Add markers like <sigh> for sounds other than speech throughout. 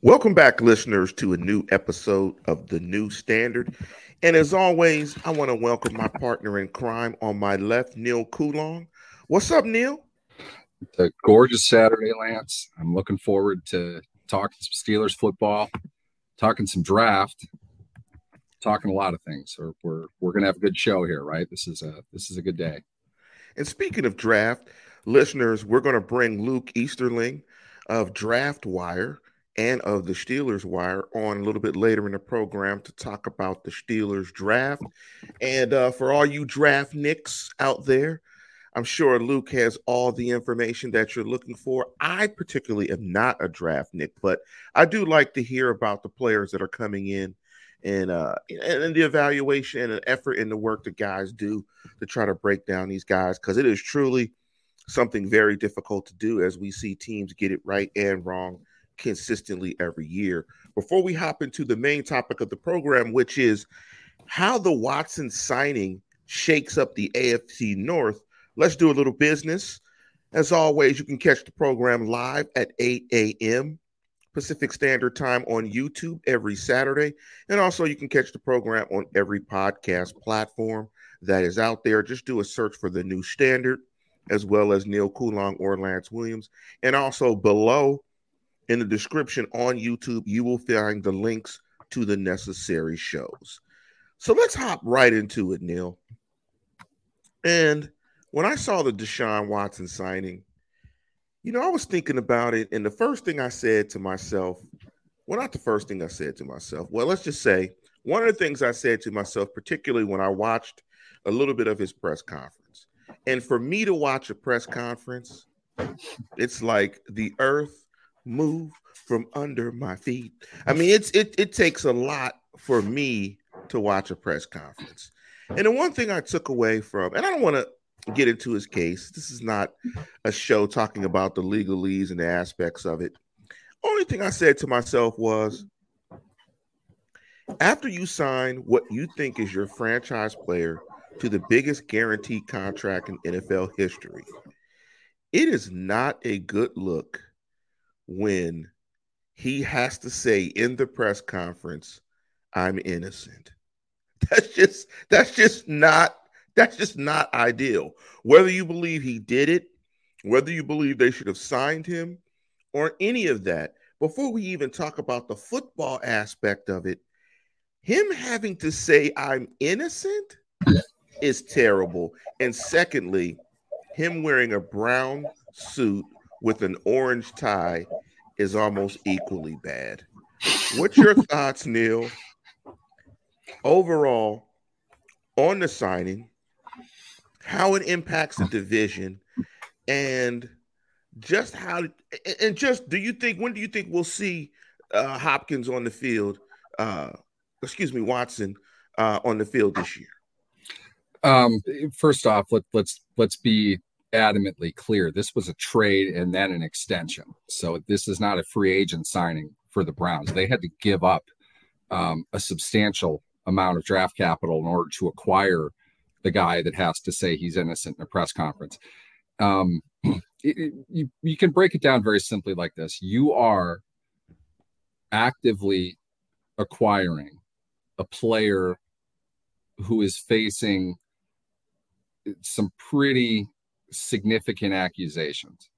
Welcome back, listeners, to a new episode of The New Standard. And as always, I want to welcome my partner in crime on my left, Neal Cooling. What's up, Neal? It's a gorgeous Saturday, Lance. I'm looking forward to talking some Steelers football, talking some draft, talking a lot of things. We're we're, we're going to have a good show here, right? This is a this is a good day. And speaking of draft, listeners, we're going to bring Luke Easterling of Draft Wire and of the Steelers Wire on a little bit later in the program to talk about the Steelers draft. And uh, for all you draft nicks out there, I'm sure Luke has all the information that you're looking for. I particularly am not a draft nick, but I do like to hear about the players that are coming in and uh and the evaluation and effort and the work that guys do to try to break down these guys because it is truly something very difficult to do as we see teams get it right and wrong consistently every year. Before we hop into the main topic of the program, which is how the Watson signing shakes up the AFC North, let's do a little business. As always, you can catch the program live at 8 a.m. Pacific Standard Time on YouTube every Saturday. And also, you can catch the program on every podcast platform that is out there. Just do a search for the new standard, as well as Neal Cooling or Lance Williams. And also, below in the description on YouTube, you will find the links to the necessary shows. So let's hop right into it, Neil. And when I saw the Deshaun Watson signing, you know, I was thinking about it. And the first thing I said to myself, well, not the first thing I said to myself. Well, let's just say one of the things I said to myself, particularly when I watched a little bit of his press conference. And for me to watch a press conference, it's like the earth move from under my feet. I mean, it's it it takes a lot for me to watch a press conference. And the one thing I took away from, and I don't want to get into his case. This is not a show talking about the legalese and the aspects of it. Only thing I said to myself was after you sign what you think is your franchise player to the biggest guaranteed contract in NFL history, it is not a good look when he has to say in the press conference, I'm innocent. <laughs> That's just that's just not that's just not ideal. Whether you believe he did it, whether you believe they should have signed him, or any of that, before we even talk about the football aspect of it, him having to say I'm innocent is terrible. And secondly, him wearing a brown suit with an orange tie is almost equally bad. What's your <laughs> thoughts, Neal? Overall, on the signing, how it impacts the division, and just how and just do you think when do you think we'll see uh, Hopkins on the field? Uh, excuse me, Watson uh, on the field this year. Um, first off, let, let's let's be adamantly clear this was a trade and then an extension. So this is not a free agent signing for the Browns. They had to give up um, a substantial amount of draft capital in order to acquire the guy that has to say he's innocent in a press conference. Um, <clears throat> it, it, you, you can break it down very simply like this you are actively acquiring a player who is facing some pretty significant accusations.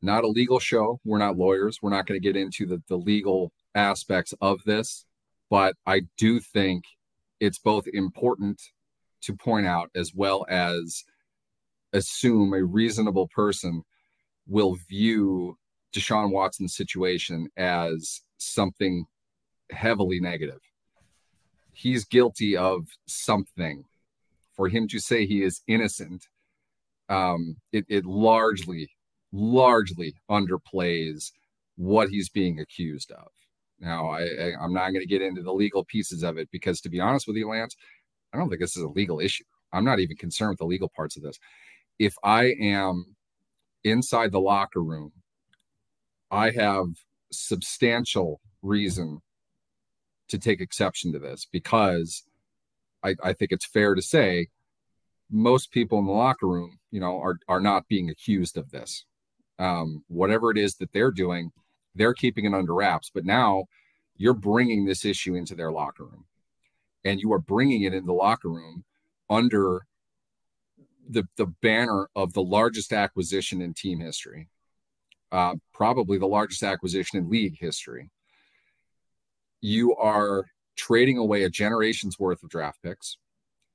Not a legal show. We're not lawyers. We're not going to get into the, the legal aspects of this. But I do think it's both important to point out as well as assume a reasonable person will view Deshaun Watson's situation as something heavily negative. He's guilty of something for him to say he is innocent, um, it, it largely, largely underplays what he's being accused of. Now, I, I, I'm not going to get into the legal pieces of it because, to be honest with you, Lance, I don't think this is a legal issue. I'm not even concerned with the legal parts of this. If I am inside the locker room, I have substantial reason to take exception to this because I, I think it's fair to say most people in the locker room, you know, are are not being accused of this. Um, whatever it is that they're doing, They're keeping it under wraps, but now you're bringing this issue into their locker room, and you are bringing it in the locker room under the the banner of the largest acquisition in team history, uh, probably the largest acquisition in league history. You are trading away a generation's worth of draft picks.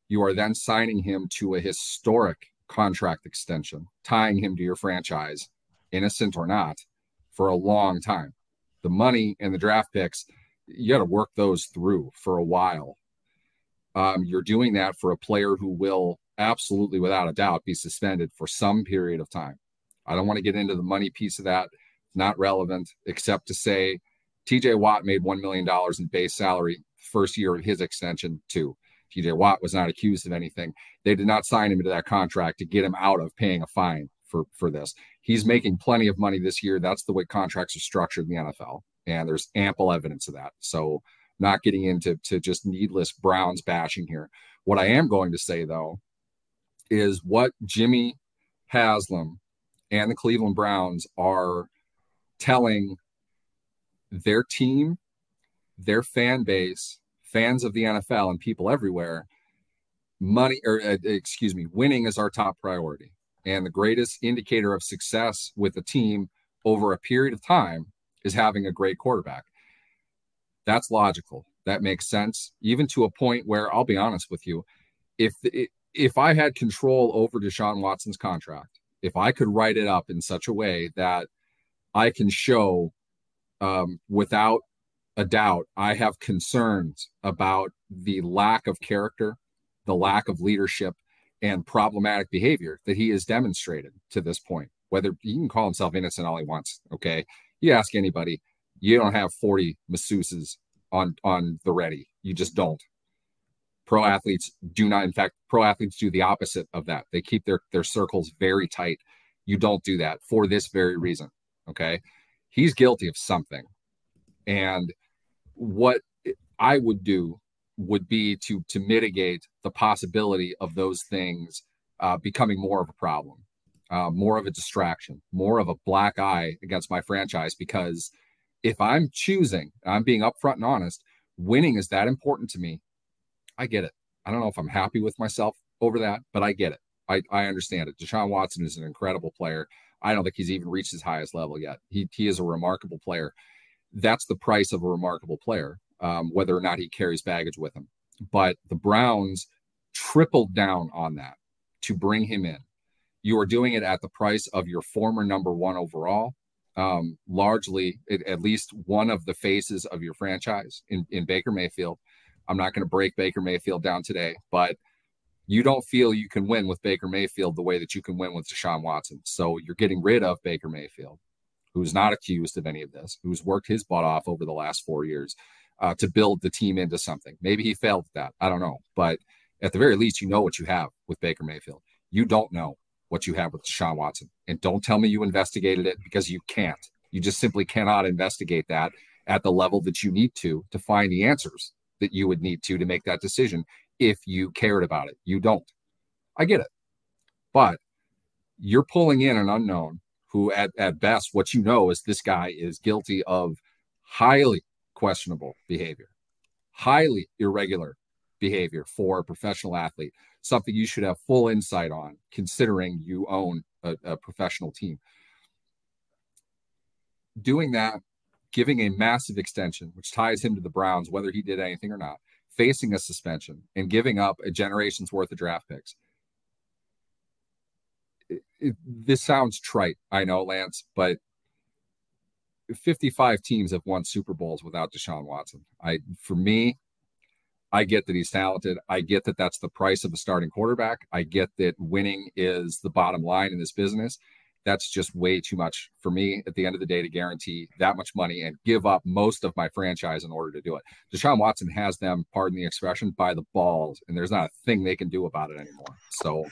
You are then signing him to a historic contract extension, tying him to your franchise, innocent or not, for a long time. The money and the draft picks, you got to work those through for a while. Um, you're doing that for a player who will absolutely, without a doubt, be suspended for some period of time. I don't want to get into the money piece of that. It's not relevant, except to say TJ Watt made $1 million in base salary first year of his extension, too. TJ Watt was not accused of anything. They did not sign him into that contract to get him out of paying a fine for, for this. He's making plenty of money this year. That's the way contracts are structured in the NFL. And there's ample evidence of that. So, not getting into to just needless Browns bashing here. What I am going to say, though, is what Jimmy Haslam and the Cleveland Browns are telling their team, their fan base, fans of the NFL, and people everywhere money or uh, excuse me, winning is our top priority. And the greatest indicator of success with a team over a period of time is having a great quarterback. That's logical. That makes sense, even to a point where I'll be honest with you. If if I had control over Deshaun Watson's contract, if I could write it up in such a way that I can show um, without a doubt, I have concerns about the lack of character, the lack of leadership, and problematic behavior that he has demonstrated to this point. Whether he can call himself innocent all he wants, okay? You ask anybody, you don't have 40 masseuses on on the ready. You just don't. Pro athletes do not. In fact, pro athletes do the opposite of that. They keep their their circles very tight. You don't do that for this very reason. Okay, he's guilty of something, and what I would do would be to to mitigate the possibility of those things uh, becoming more of a problem, uh, more of a distraction, more of a black eye against my franchise. Because if I'm choosing, I'm being upfront and honest, winning is that important to me. I get it. I don't know if I'm happy with myself over that, but I get it. I, I understand it. Deshaun Watson is an incredible player. I don't think he's even reached his highest level yet. He, he is a remarkable player. That's the price of a remarkable player um, whether or not he carries baggage with him. But the Browns tripled down on that to bring him in. You are doing it at the price of your former number one overall, um, largely it, at least one of the faces of your franchise in, in Baker Mayfield. I'm not going to break Baker Mayfield down today, but you don't feel you can win with Baker Mayfield the way that you can win with Deshaun Watson. So you're getting rid of Baker Mayfield, who's not accused of any of this, who's worked his butt off over the last four years uh, to build the team into something. Maybe he failed at that. I don't know. But at the very least, you know what you have with Baker Mayfield. You don't know what you have with Deshaun Watson. And don't tell me you investigated it because you can't. You just simply cannot investigate that at the level that you need to to find the answers that you would need to to make that decision if you cared about it. You don't. I get it. But you're pulling in an unknown who, at, at best, what you know is this guy is guilty of highly questionable behavior, highly irregular behavior for a professional athlete, something you should have full insight on, considering you own a, a professional team. Doing that, giving a massive extension, which ties him to the Browns, whether he did anything or not, facing a suspension, and giving up a generation's worth of draft picks. It, this sounds trite, I know, Lance, but 55 teams have won Super Bowls without Deshaun Watson. I, for me, I get that he's talented. I get that that's the price of a starting quarterback. I get that winning is the bottom line in this business. That's just way too much for me at the end of the day to guarantee that much money and give up most of my franchise in order to do it. Deshaun Watson has them, pardon the expression, by the balls, and there's not a thing they can do about it anymore. So,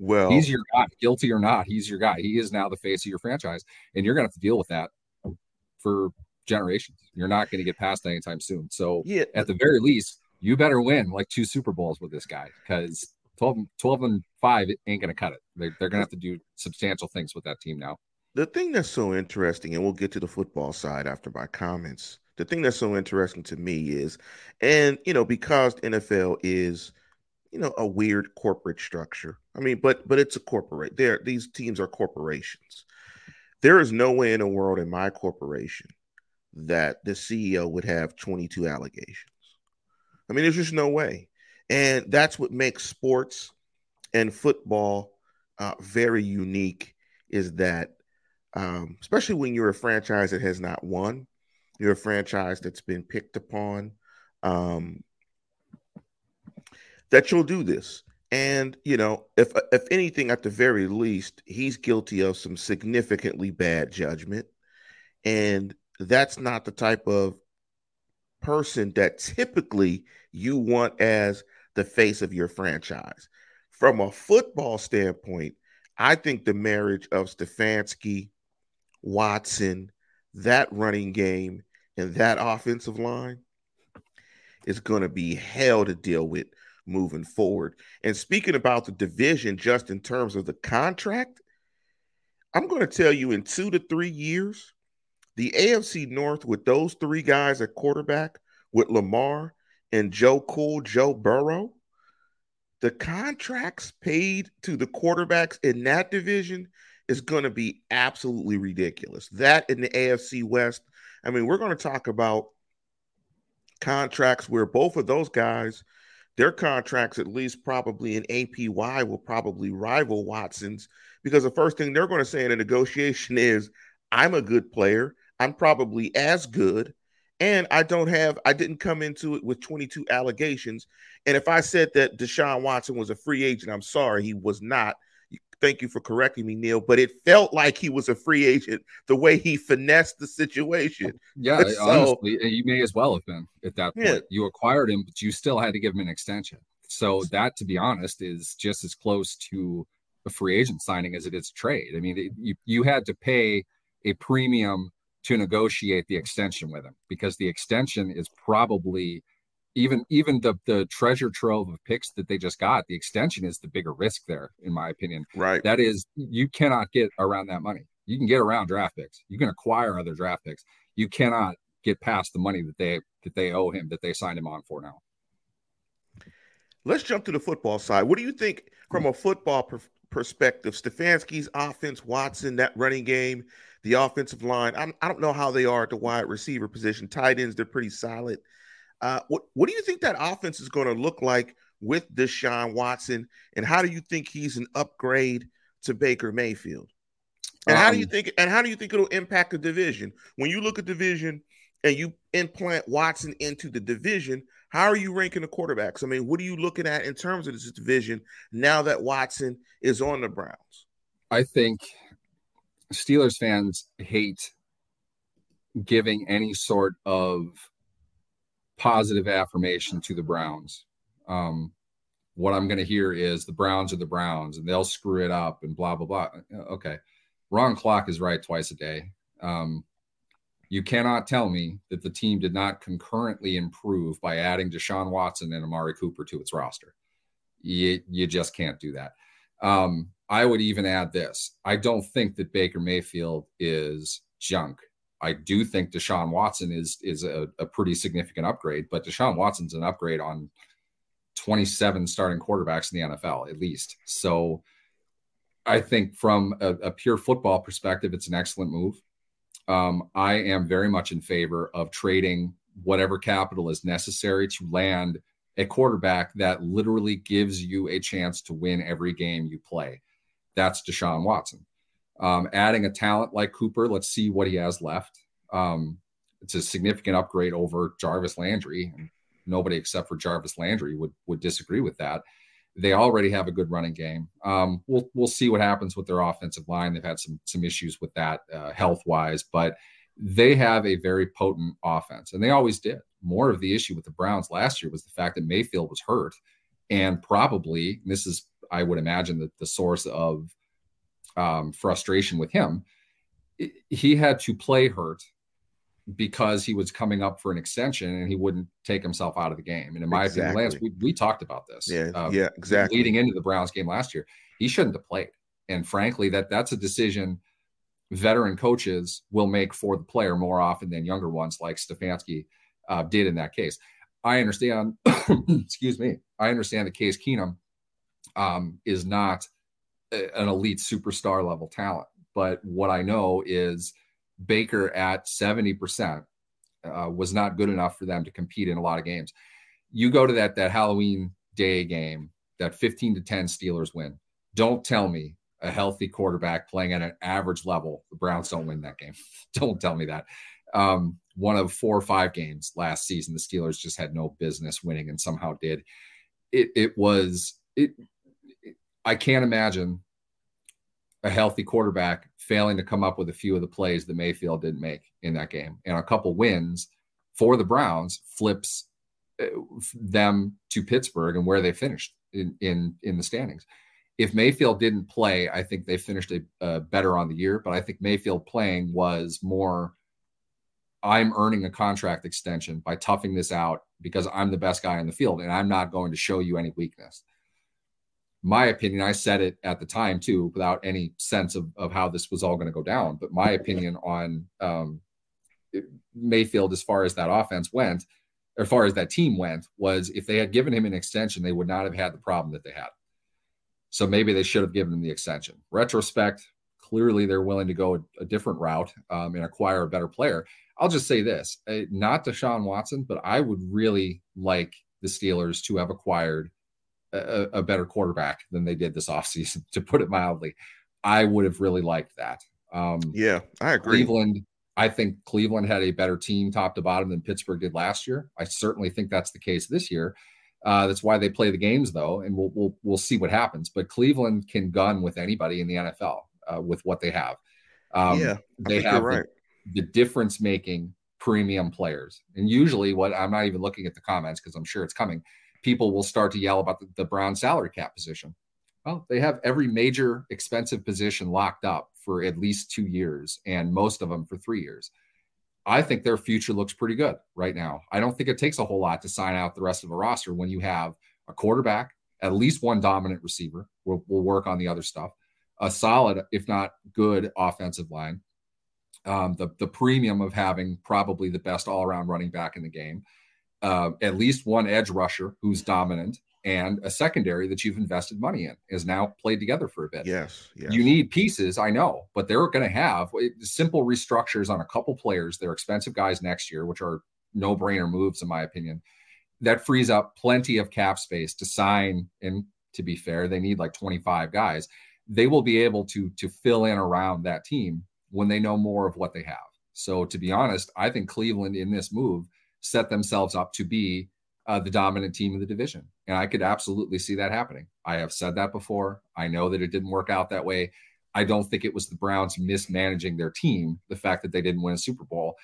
well, he's your guy, guilty or not. He's your guy. He is now the face of your franchise, and you're going to have to deal with that for generations. You're not going to get past anytime soon. So yeah. at the very least, you better win like two Super Bowls with this guy because 12, 12 and 5 ain't going to cut it. They're, they're going to have to do substantial things with that team now. the thing that's so interesting, and we'll get to the football side after my comments. The thing that's so interesting to me is, and you know, because NFL is, you know, a weird corporate structure. I mean, but but it's a corporate. There, these teams are corporations. There is no way in the world in my corporation that the CEO would have 22 allegations. I mean, there's just no way. And that's what makes sports and football uh, very unique is that, um, especially when you're a franchise that has not won, you're a franchise that's been picked upon, um, that you'll do this. And you know, if if anything, at the very least, he's guilty of some significantly bad judgment, and that's not the type of person that typically you want as the face of your franchise. From a football standpoint, I think the marriage of Stefanski, Watson, that running game, and that offensive line is going to be hell to deal with moving forward. And speaking about the division, just in terms of the contract, I'm going to tell you in two to three years, the AFC North with those three guys at quarterback, with Lamar and Joe Cool, Joe Burrow, the contracts paid to the quarterbacks in that division is going to be absolutely ridiculous. That in the AFC West, I mean, we're going to talk about contracts where both of those guys, their contracts, at least probably in APY, will probably rival Watson's because the first thing they're going to say in a negotiation <laughs> is, I'm a good player. I'm probably as good and I don't have, I didn't come into it with 22 allegations. And if I said that Deshaun Watson was a free agent, I'm sorry, he was not. Thank you for correcting me, Neil. But it felt like he was a free agent the way he finessed the situation. Yeah, so, honestly, you may as well have been at that point. Yeah. You acquired him, but you still had to give him an extension. So that, to be honest, is just as close to a free agent signing as it is trade. I mean, it, you you had to pay a premium to negotiate the extension with him because the extension is probably even even the the treasure trove of picks that they just got the extension is the bigger risk there in my opinion. Right. That is you cannot get around that money. You can get around draft picks. You can acquire other draft picks. You cannot get past the money that they that they owe him that they signed him on for now. Let's jump to the football side. What do you think from a football per- perspective stefanski's offense watson that running game the offensive line, I'm, I do not know how they are at the wide receiver position. Tight ends, they're pretty solid. Uh, what what do you think that offense is going to look like with Deshaun Watson, and how do you think he's an upgrade to Baker Mayfield? And um, how do you um, think and how do you think it'll impact the division? When you look at division and you implant Watson into the division, how are you ranking the quarterbacks? I mean, what are you looking at in terms of this division now that Watson is on the Browns? I think Steelers fans hate giving any sort of positive affirmation to the Browns. Um, what I'm going to hear is the Browns are the Browns and they'll screw it up and blah, blah, blah. Okay. Wrong clock is right twice a day. Um, you cannot tell me that the team did not concurrently improve by adding Deshaun Watson and Amari Cooper to its roster. You, you just can't do that. Um, I would even add this. I don't think that Baker Mayfield is junk. I do think Deshaun Watson is is a, a, pretty significant upgrade, but Deshaun Watson's an upgrade on 27 starting quarterbacks in the NFL, at least. So I think from a, a pure football perspective, it's an excellent move. Um, I am very much in favor of trading whatever capital is necessary to land a quarterback that literally gives you a chance to win every game you play. That's Deshaun Watson. Um, adding a talent like Cooper, let's see what he has left. Um, it's a significant upgrade over Jarvis Landry. And nobody except for Jarvis Landry would would disagree with that. They already have a good running game. Um, we'll we'll see what happens with their offensive line. They've had some some issues with that uh, health wise, but they have a very potent offense, and they always did. More of the issue with the Browns last year was the fact that Mayfield was hurt, and probably this is I would imagine that the source of um, frustration with him. He had to play hurt because he was coming up for an extension and he wouldn't take himself out of the game. And in my exactly. opinion, Lance, we, we talked about this. Yeah, uh, yeah, exactly. Leading into the Browns game last year, he shouldn't have played. And frankly, that that's a decision veteran coaches will make for the player more often than younger ones like Stefanski uh, did in that case. I understand, <coughs> excuse me, I understand that Case Keenum um, is not an elite superstar level talent. But what I know is Baker at 70% uh, was not good enough for them to compete in a lot of games. You go to that, that Halloween day game, that 15 to 10 Steelers win. Don't tell me a healthy quarterback playing at an average level, the Browns don't win that game. <laughs> don't tell me that. Um, one of four or five games last season, the Steelers just had no business winning and somehow did. It, it was, it, it, I can't imagine a healthy quarterback failing to come up with a few of the plays that Mayfield didn't make in that game. And a couple wins for the Browns flips uh, them to Pittsburgh and where they finished in in in the standings. If Mayfield didn't play, I think they finished a, a better on the year. But I think Mayfield playing was more. I'm earning a contract extension by toughing this out because I'm the best guy in the field, and I'm not going to show you any weakness my opinion, I said it at the time too, without any sense of, of how this was all going to go down. But my <laughs> opinion on um, Mayfield, as far as that offense went, as far as that team went, was if they had given him an extension, they would not have had the problem that they had. So maybe they should have given him the extension. Retrospect, clearly they're willing to go a, a different route um, and acquire a better player. I'll just say this: uh, not Deshaun Watson, but I would really like the Steelers to have acquired a, a better quarterback than they did this offseason, <laughs> to put it mildly. I would have really liked that. Um, yeah, I agree. Cleveland, I think Cleveland had a better team top to bottom than Pittsburgh did last year. I certainly think that's the case this year. Uh, that's why they play the games though, and we'll we'll we'll see what happens. But Cleveland can gun with anybody in the NFL uh, with what they have. Um, yeah, they have right. the, the difference making premium players, and usually what I'm not even looking at the comments because I'm sure it's coming people will start to yell about the, the Brown salary cap position. Well, they have every major expensive position locked up for at least two years, and most of them for three years. I think their future looks pretty good right now. I don't think it takes a whole lot to sign out the rest of a roster when you have a quarterback, at least one dominant receiver. We'll, we'll work on the other stuff. A solid, if not good, offensive line. Um, the the premium of having probably the best all around running back in the game uh, at least one edge rusher who's dominant and a secondary that you've invested money in is now played together for a bit. Yes, yes. You need pieces, I know, but they're going to have simple restructures on a couple players. They're expensive guys next year, which are no brainer moves, in my opinion. That frees up plenty of cap space to sign. And to be fair, they need like 25 guys. They will be able to to fill in around that team when they know more of what they have. So to be honest, I think Cleveland in this move set themselves up to be uh, the dominant team in the division. And I could absolutely see that happening. I have said that before. I know that it didn't work out that way. I don't think it was the Browns mismanaging their team, the fact that they didn't win a Super Bowl,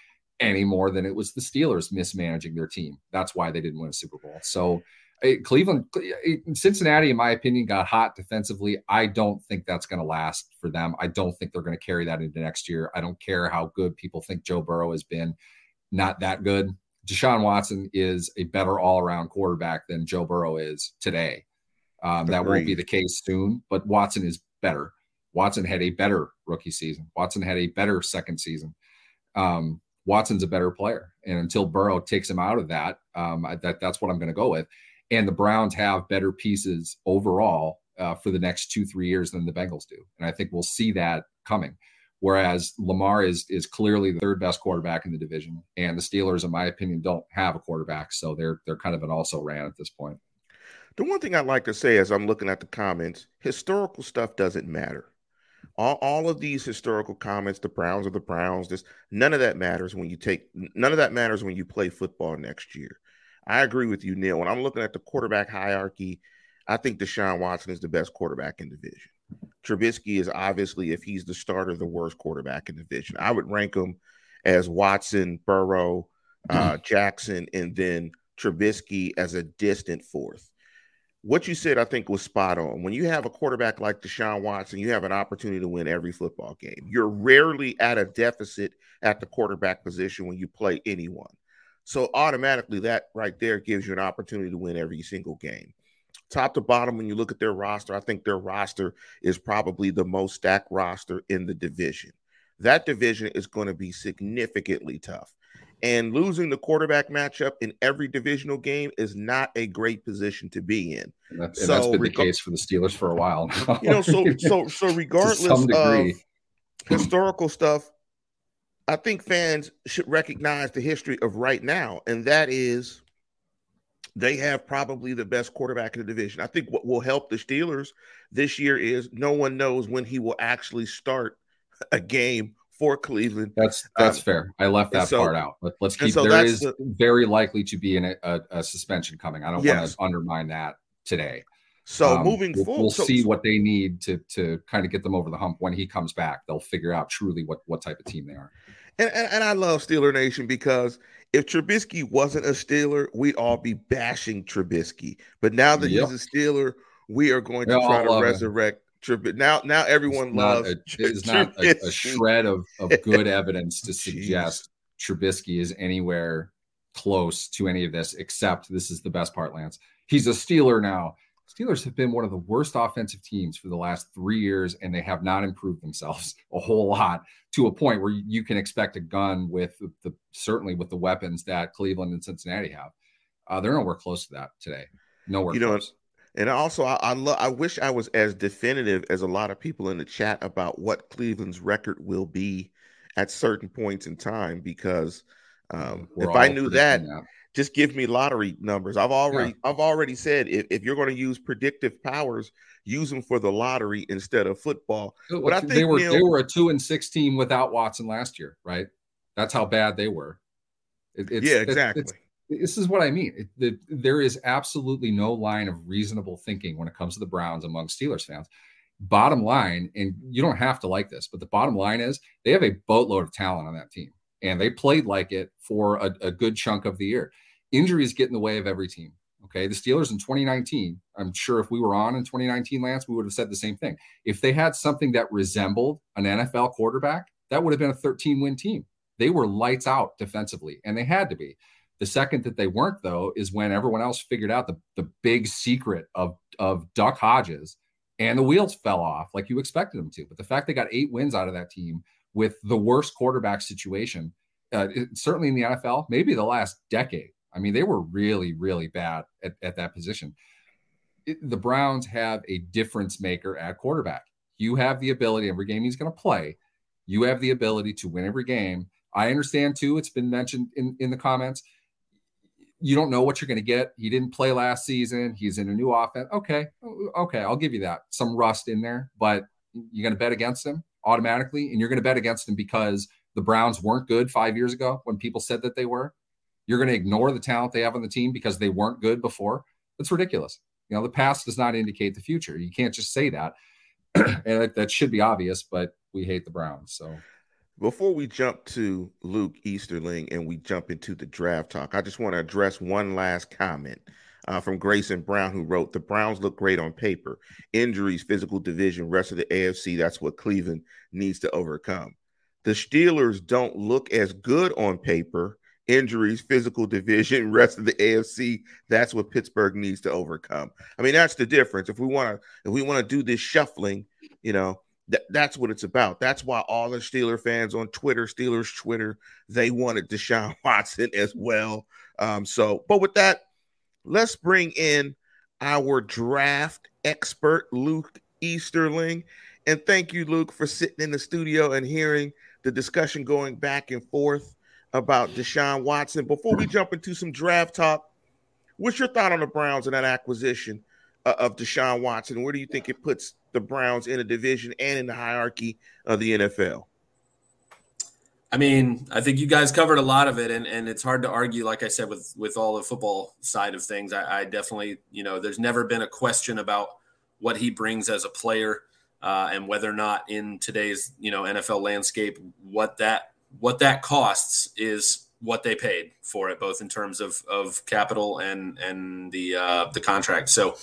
any more than it was the Steelers mismanaging their team. That's why they didn't win a Super Bowl. So, eh, Cleveland, eh, eh, Cincinnati, in my opinion, got hot defensively. I don't think that's going to last for them. I don't think they're going to carry that into next year. I don't care how good people think Joe Burrow has been. Not that good. Deshaun Watson is a better all around quarterback than Joe Burrow is today. Um, that won't be the case soon, but Watson is better. Watson had a better rookie season. Watson had a better second season. Um, Watson's a better player, and until Burrow takes him out of that, um, I, that that's what I'm going to go with. And the Browns have better pieces overall uh, for the next two three years than the Bengals do, and I think we'll see that coming. Whereas Lamar is is clearly the third best quarterback in the division, and the Steelers, in my opinion, don't have a quarterback, so they're they're kind of an also ran at this point. The one thing I'd like to say as I'm looking at the comments, historical stuff doesn't matter. All, all of these historical comments, the Browns are the Browns, this none of that matters when you take none of that matters when you play football next year. I agree with you, Neal. When I'm looking at the quarterback hierarchy, I think Deshaun Watson is the best quarterback in the division. Trubisky is obviously, if he's the starter, the worst quarterback in the division. I would rank him as Watson, Burrow, uh, <clears throat> Jackson, and then Trubisky as a distant fourth. What you said, I think, was spot on. When you have a quarterback like Deshaun Watson, you have an opportunity to win every football game. You're rarely at a deficit at the quarterback position when you play anyone. So automatically, that right there gives you an opportunity to win every single game top to bottom, when you look at their roster, I think their roster is probably the most stacked roster in the division. that division is going to be significantly tough. And losing the quarterback matchup in every divisional game is not a great position to be in. And, that, so, has been reg- the case for the Steelers for a while. <laughs> you know, so <laughs> so so regardless of historical stuff, I think fans should recognize the history of right now, and that is they have probably the best quarterback in the division. I think what will help the Steelers this year is no one knows when he will actually start a game for Cleveland. That's that's um, fair. I left that so, part out. Let, us keep. So there is the, very likely to be an, a, a, suspension coming. I don't yes. want to undermine that today. So um, moving we'll, forward, we'll so, see what they need to to kind of get them over the hump when he comes back. They'll figure out truly what what type of team they are. And, and, and I love Steeler Nation because if Trubisky wasn't a Steeler, we'd all be bashing Trubisky. But now that yep. he's a Steeler, we are going to try to resurrect Trubisky. Now, now everyone it's loves. Not a, it's not a, a, shred of, of <laughs> good evidence to suggest Trubisky is anywhere close to any of this, except this is the best part, Lance. He's a Steeler now. Steelers have been one of the worst offensive teams for the last three years, and they have not improved themselves <laughs> a whole lot to a point where you can expect a gun with the, certainly with the weapons that Cleveland and Cincinnati have. Uh, they're nowhere close to that today. Nowhere you close. Know, and also, I I, lo- I wish I was as definitive as a lot of people in the chat about what Cleveland's record will be at certain points in time because um, if I knew that, that just give me lottery numbers. I've already yeah. I've already said if, if you're going to use predictive powers, use them for the lottery instead of football. But I think they were Neal, they were a two and six team without Watson last year, right? That's how bad they were. It, yeah, exactly. this is what I mean. It, the, there is absolutely no line of reasonable thinking when it comes to the Browns among Steelers fans. Bottom line, and you don't have to like this, but the bottom line is they have a boatload of talent on that team, and they played like it for a, a good chunk of the year injuries get in the way of every team. Okay. The Steelers in 2019, I'm sure if we were on in 2019, Lance, we would have said the same thing. If they had something that resembled an NFL quarterback, that would have been a 13 win team. They were lights out defensively, and they had to be. The second that they weren't, though, is when everyone else figured out the, the big secret of, of Duck Hodges and the wheels fell off like you expected them to. But the fact they got eight wins out of that team with the worst quarterback situation, uh, certainly in the NFL, maybe the last decade, I mean, they were really, really bad at, at that position. It, the Browns have a difference maker at quarterback. You have the ability, every game he's going to play, you have the ability to win every game. I understand too, it's been mentioned in, in the comments. You don't know what you're going to get. He didn't play last season. He's in a new offense. Okay. Okay. I'll give you that. Some rust in there, but you're going to bet against him automatically. And you're going to bet against them because the Browns weren't good five years ago when people said that they were. You're going to ignore the talent they have on the team because they weren't good before. That's ridiculous. You know, the past does not indicate the future. You can't just say that. <clears throat> and that, that should be obvious, but we hate the Browns. So before we jump to Luke Easterling and we jump into the draft talk, I just want to address one last comment uh, from Grayson Brown, who wrote, The Browns look great on paper. Injuries, physical division, rest of the AFC, that's what Cleveland needs to overcome. The Steelers don't look as good on paper injuries, physical division, <laughs> rest of the AFC. That's what Pittsburgh needs to overcome. I mean, that's the difference. If we want to, if we want to do this shuffling, you know, that, that's what it's about. That's why all the Steeler fans on Twitter, Steelers Twitter, they wanted Deshaun <laughs> Watson as well. Um, so, but with that, let's bring in our draft expert, Luke Easterling. And thank you, Luke, for sitting in the studio and hearing the discussion going back and forth about Deshaun Watson. Before we jump into some draft talk, what's your thought on the Browns and that acquisition uh, of Deshaun Watson? Where do you think it puts the Browns in a division and in the hierarchy of the NFL? I mean, I think you guys covered a lot of it, and, and it's hard to argue, like I said, with with all the football side of things. I, I definitely, you know, there's never been a question about what he brings as a player, uh, and whether or not in today's you know NFL landscape, what that what that costs is what they paid for it, both in terms of, of capital and and the uh, the contract. So,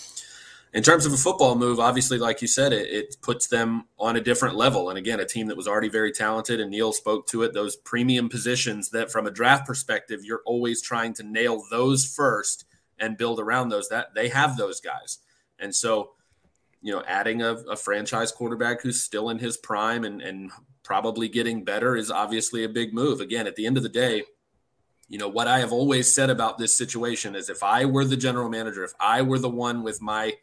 in terms of a football move, obviously, like you said, it, it puts them on a different level. And again, a team that was already very talented, and Neal spoke to it. Those premium positions that, from a draft perspective, you're always trying to nail those first and build around those. That they have those guys, and so you know, adding a, a franchise quarterback who's still in his prime and and probably getting better is obviously a big move. Again, at the end of the day, you know, what I have always said about this situation is if I were the general manager, if I were the one with my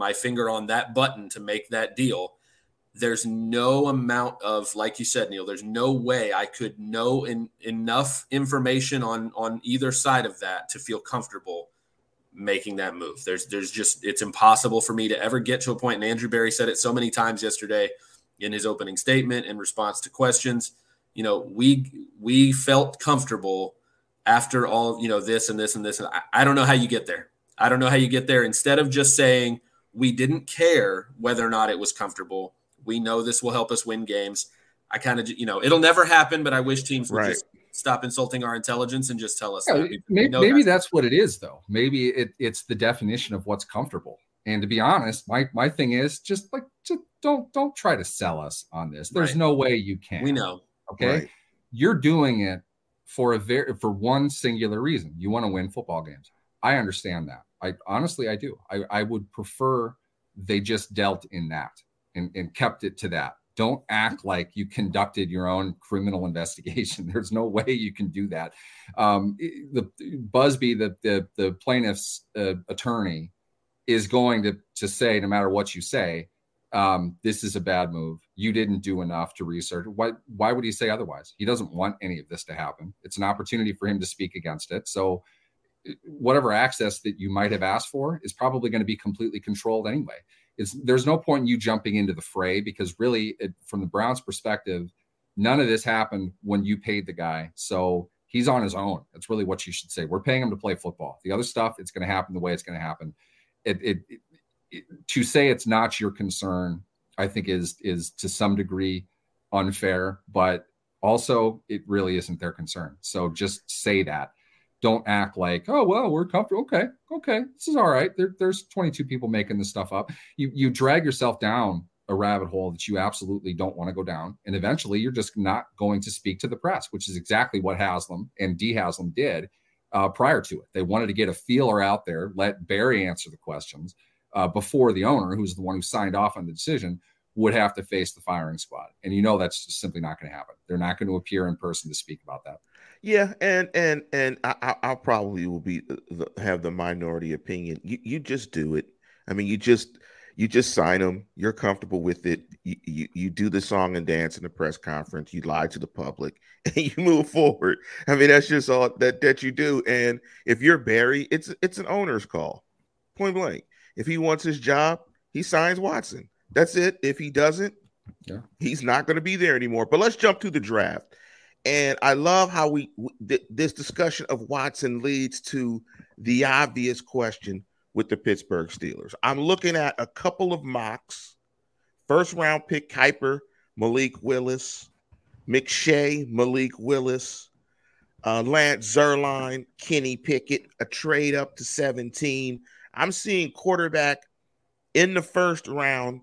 my finger on that button to make that deal, there's no amount of like you said neal there's no way i could know in, enough information on on either side of that to feel comfortable making that move. There's there's just it's impossible for me to ever get to a point and andrew Berry said it so many times yesterday in his opening statement in response to questions. You know we we felt comfortable after all you know this and this and this and I, I don't know how you get there. I don't know how you get there. Instead of just saying we didn't care whether or not it was comfortable we know this will help us win games. I kind of, you know, it'll never happen, but I wish teams would right. just stop insulting our intelligence and just tell us. Yeah, maybe, maybe that's what it is, though. Maybe it, it's the definition of what's comfortable. And to be honest, my my thing is just like just don't don't try to sell us on this. There's right. no way you can. We know. Okay, right. you're doing it for a very for one singular reason. You want to win football games. I understand that. I honestly I do. I I would prefer they just dealt in that and, and kept it to that. Don't act like you conducted your own criminal <laughs> investigation. There's no way you can do that. Um, the Buzbee, the the, the plaintiff's uh, attorney, is going to to say, no matter what you say, um, this is a bad move. You didn't do enough to research. Why, why would he say otherwise? He doesn't want any of this to happen. It's an opportunity for him to speak against it. So, whatever access that you might have asked for is probably going to be completely controlled anyway it's there's no point in you jumping into the fray because really, it, from the Browns' perspective, none of this happened when you paid the guy. So he's on his own. That's really what you should say. We're paying him to play football. The other stuff, it's going to happen the way it's going to happen. It, it, it, to say it's not your concern, I think is is to some degree unfair, but also it really isn't their concern. So just say that don't act like, oh well, we're comfortable. Okay, okay, this is all right. There, there's 22 people making this stuff up. You you drag yourself down a rabbit hole that you absolutely don't want to go down, and eventually you're just not going to speak to the press, which is exactly what Haslam and Dee Haslam did uh, prior to it. They wanted to get a feeler out there, let Berry answer the questions uh, before the owner, who's the one who signed off on the decision, would have to face the firing squad. And you know that's just simply not going to happen. They're not going to appear in person to speak about that. Yeah, and and and I, I probably will be uh, have the minority opinion. You you just do it. I mean, you just you just sign them. You're comfortable with it. You, you you do the song and dance in the press conference. You lie to the public, <laughs> and you move forward. I mean, that's just all that that you do. And if you're Berry, it's it's an owner's call, point blank. If he wants his job, he signs Watson. That's it. If he doesn't, yeah. he's not going to be there anymore. But let's jump to the draft. And I love how we th- this discussion of Watson leads to the obvious question with the Pittsburgh Steelers. I'm looking at a couple of mocks. First round pick Kiper, Malik Willis, McShay, Malik Willis, uh, Lance Zierlein, Kenny Pickett, a trade up to 17. I'm seeing quarterback in the first round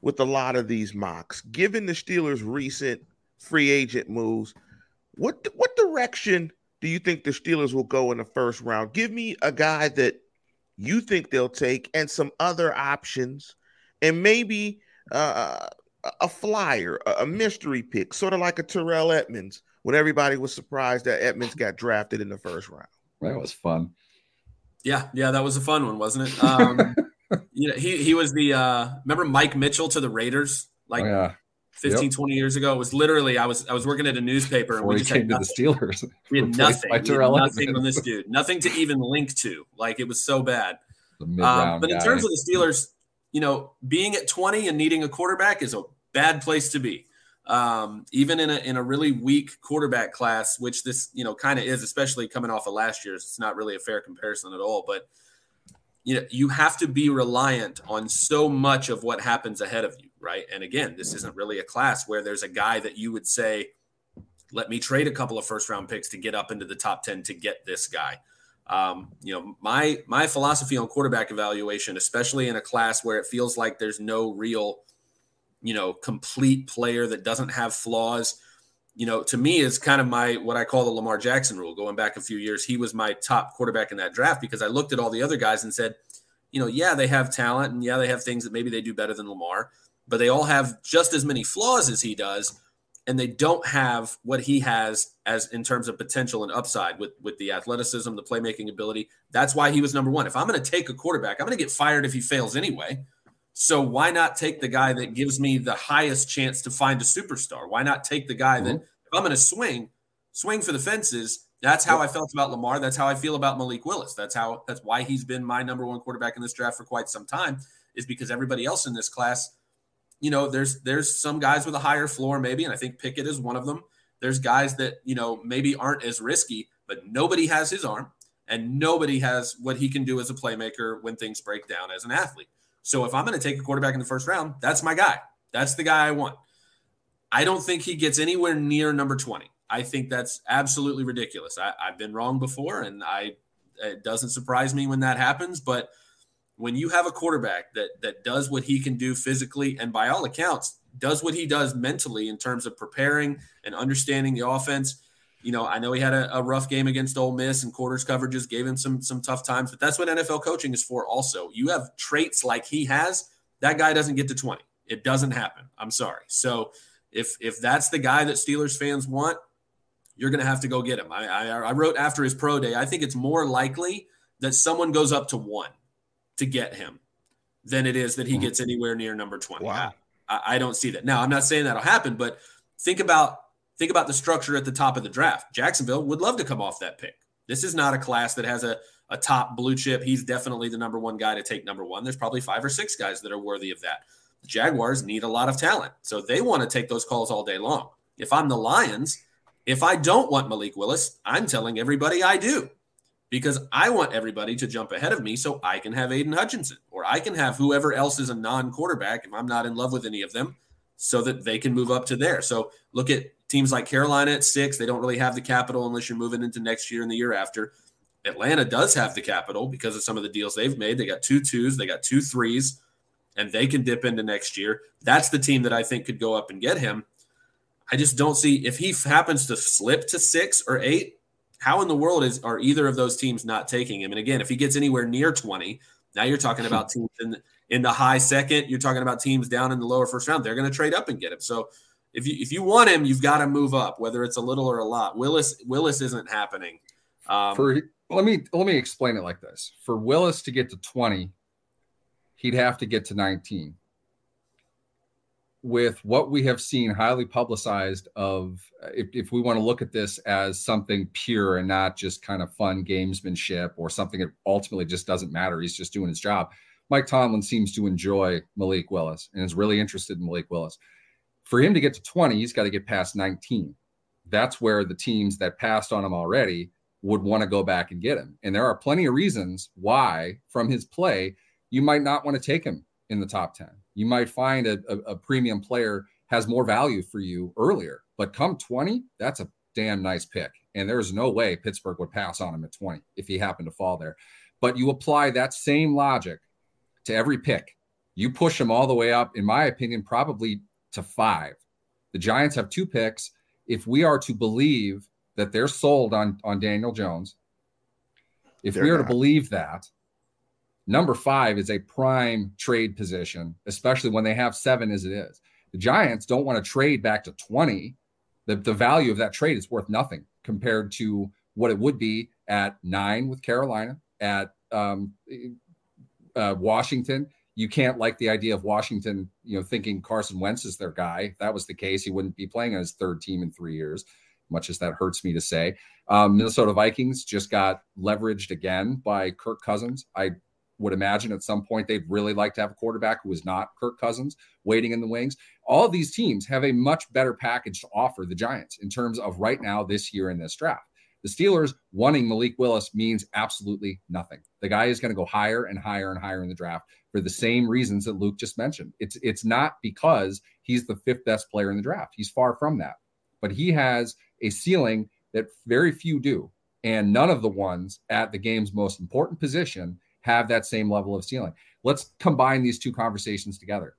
with a lot of these mocks. Given the Steelers' recent free agent moves. What what direction do you think the Steelers will go in the first round? Give me a guy that you think they'll take and some other options, and maybe uh, a flyer, a mystery pick, sort of like a Terrell Edmunds when everybody was surprised that Edmunds got drafted in the first round. That was fun. Yeah, yeah, that was a fun one, wasn't it? Um, <laughs> you know, he he was the uh, remember Mike Mitchell to the Raiders, like oh, yeah. 15, yep. 20 years ago. It was literally I was I was working at a newspaper and we just came to the Steelers. <laughs> We had nothing. We had nothing on this dude. Nothing to even link to. Like it was so bad. Um, but in guy. terms of the Steelers, you know, being at 20 and needing a quarterback is a bad place to be. Um, even in a in a really weak quarterback class, which this you know kind of is, especially coming off of last year's. It's not really a fair comparison at all, but you know you have to be reliant on so much of what happens ahead of you right? And again this isn't really a class where there's a guy that you would say let me trade a couple of first round picks to get up into the top 10 to get this guy. Um, you know my my philosophy on quarterback evaluation especially in a class where it feels like there's no real you know complete player that doesn't have flaws you know, to me is kind of my what I call the Lamar Jackson rule. Going back a few years, he was my top quarterback in that draft because I looked at all the other guys and said, you know, yeah, they have talent and yeah, they have things that maybe they do better than Lamar, but they all have just as many flaws as he does. and they don't have what he has as in terms of potential and upside with with the athleticism, the playmaking ability. That's why he was number one. If I'm going to take a quarterback, I'm going to get fired if he fails anyway. So why not take the guy that gives me the highest chance to find a superstar? Why not take the guy mm-hmm. that if I'm going to swing, swing for the fences? That's how. I felt about Lamar. That's how I feel about Malik Willis. That's how that's why he's been my number one quarterback in this draft for quite some time. Is because everybody else in this class you know, there's there's some guys with a higher floor maybe, and I think Pickett is one of them. There's guys that you know maybe aren't as risky, but nobody has his arm, and nobody has what he can do as a playmaker when things break down as an athlete. So if I'm going to take a quarterback in the first round, that's my guy. That's the guy I want. I don't think he gets anywhere near number 20. I think that's absolutely ridiculous. I, have been wrong before, and I it doesn't surprise me when that happens, but when you have a quarterback that that does what he can do physically and by all accounts does what he does mentally in terms of preparing and understanding the offense. You know, I know he had a, a, rough game against Ole Miss and quarters coverages gave him some some tough times, but that's what NFL coaching is for. Also, you have traits like he has. That guy doesn't get to twenty. It doesn't happen. I'm sorry. So if if that's the guy that Steelers fans want, you're going to have to go get him. I, I, I wrote after his pro day. I think it's more likely that someone goes up to one to get him than it is that he mm-hmm. gets anywhere near number 20. Wow. I, I don't see that. Now, I'm not saying that'll happen, but think about think about the structure at the top of the draft. Jacksonville would love to come off that pick. This is not a class that has a, a top blue chip. He's definitely the number one guy to take number one. There's probably five or six guys that are worthy of that. The Jaguars need a lot of talent. So they want to take those calls all day long. If I'm the Lions, if I don't want Malik Willis, I'm telling everybody I do because I want everybody to jump ahead of me so I can have Aiden Hutchinson or I can have whoever else is a non quarterback if I'm not in love with any of them so that they can move up to there. So look at teams like Carolina at six. They don't really have the capital unless you're moving into next year and the year after. Atlanta does have the capital because of some of the deals they've made. They got two twos, they got two threes, and they can dip into next year. That's the team that I think could go up and get him. I just don't see if he happens to slip to six or eight, how in the world is are either of those teams not taking him? And again, if he gets anywhere near 20, now you're talking about teams in, in the high second, you're talking about teams down in the lower first round. They're going to trade up and get him. So if you if you want him, you've got to move up, whether it's a little or a lot. Willis Willis isn't happening. Um, For let me let me explain it like this: For Willis to get to 20, he'd have to get to 19 with what we have seen highly publicized of uh, if, if we want to look at this as something pure and not just kind of fun gamesmanship or something that ultimately just doesn't matter he's just doing his job. Mike tomlin seems to enjoy malik willis and is really interested in malik willis. For him to get to 20 he's got to get past 19 that's where the teams that passed on him already would want to go back and get him. And there are plenty of reasons why from his play you might not want to take him in the top 10 you might find a, a, a premium player has more value for you earlier. But come 20, that's a damn nice pick. And there's no way Pittsburgh would pass on him at 20 if he happened to fall there. But you apply that same logic to every pick. You push him all the way up, in my opinion, probably to five. The Giants have two picks. If we are to believe that they're sold on, on Daniel Jones, if they're we are not. to believe that, Number five is a prime trade position, especially when they have seven as it is. The Giants don't want to trade back to 20. The, the value of that trade is worth nothing compared to what it would be at nine with Carolina, at um, uh, Washington. You can't like the idea of Washington, you know, thinking Carson Wentz is their guy. If that was the case, he wouldn't be playing on his third team in three years, much as that hurts me to say. Um, Minnesota Vikings just got leveraged again by Kirk Cousins. I would imagine at some point they'd really like to have a quarterback who is not Kirk Cousins waiting in the wings. All these teams have a much better package to offer the Giants in terms of right now, this year in this draft. The Steelers wanting Malik Willis means absolutely nothing. The guy is going to go higher and higher and higher in the draft for the same reasons that Luke just mentioned. It's it's not because he's the fifth best player in the draft. He's far from that. But he has a ceiling that very few do. And none of the ones at the game's most important position have that same level of ceiling. Let's combine these two conversations together.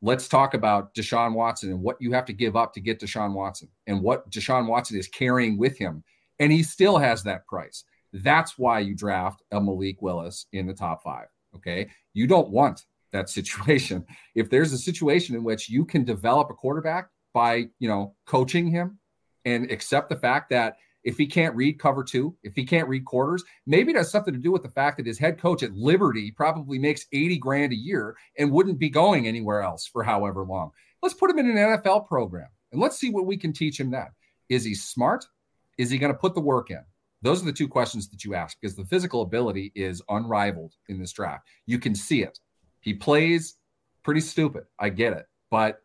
Let's talk about Deshaun Watson and what you have to give up to get Deshaun Watson and what Deshaun Watson is carrying with him. And he still has that price. That's why you draft a Malik Willis in the top five. Okay. You don't want that <laughs> situation. If there's a situation in which you can develop a quarterback by, you know, coaching him and accept the fact that if he can't read cover two, if he can't read quarters, maybe it has something to do with the fact that his head coach at Liberty probably makes 80 grand a year and wouldn't be going anywhere else for however long. Let's put him in an NFL program and let's see what we can teach him then. Is he smart? Is he going to put the work in? Those are the two questions that you ask because the physical ability is unrivaled in this draft. You can see it. He plays pretty stupid. I get it, but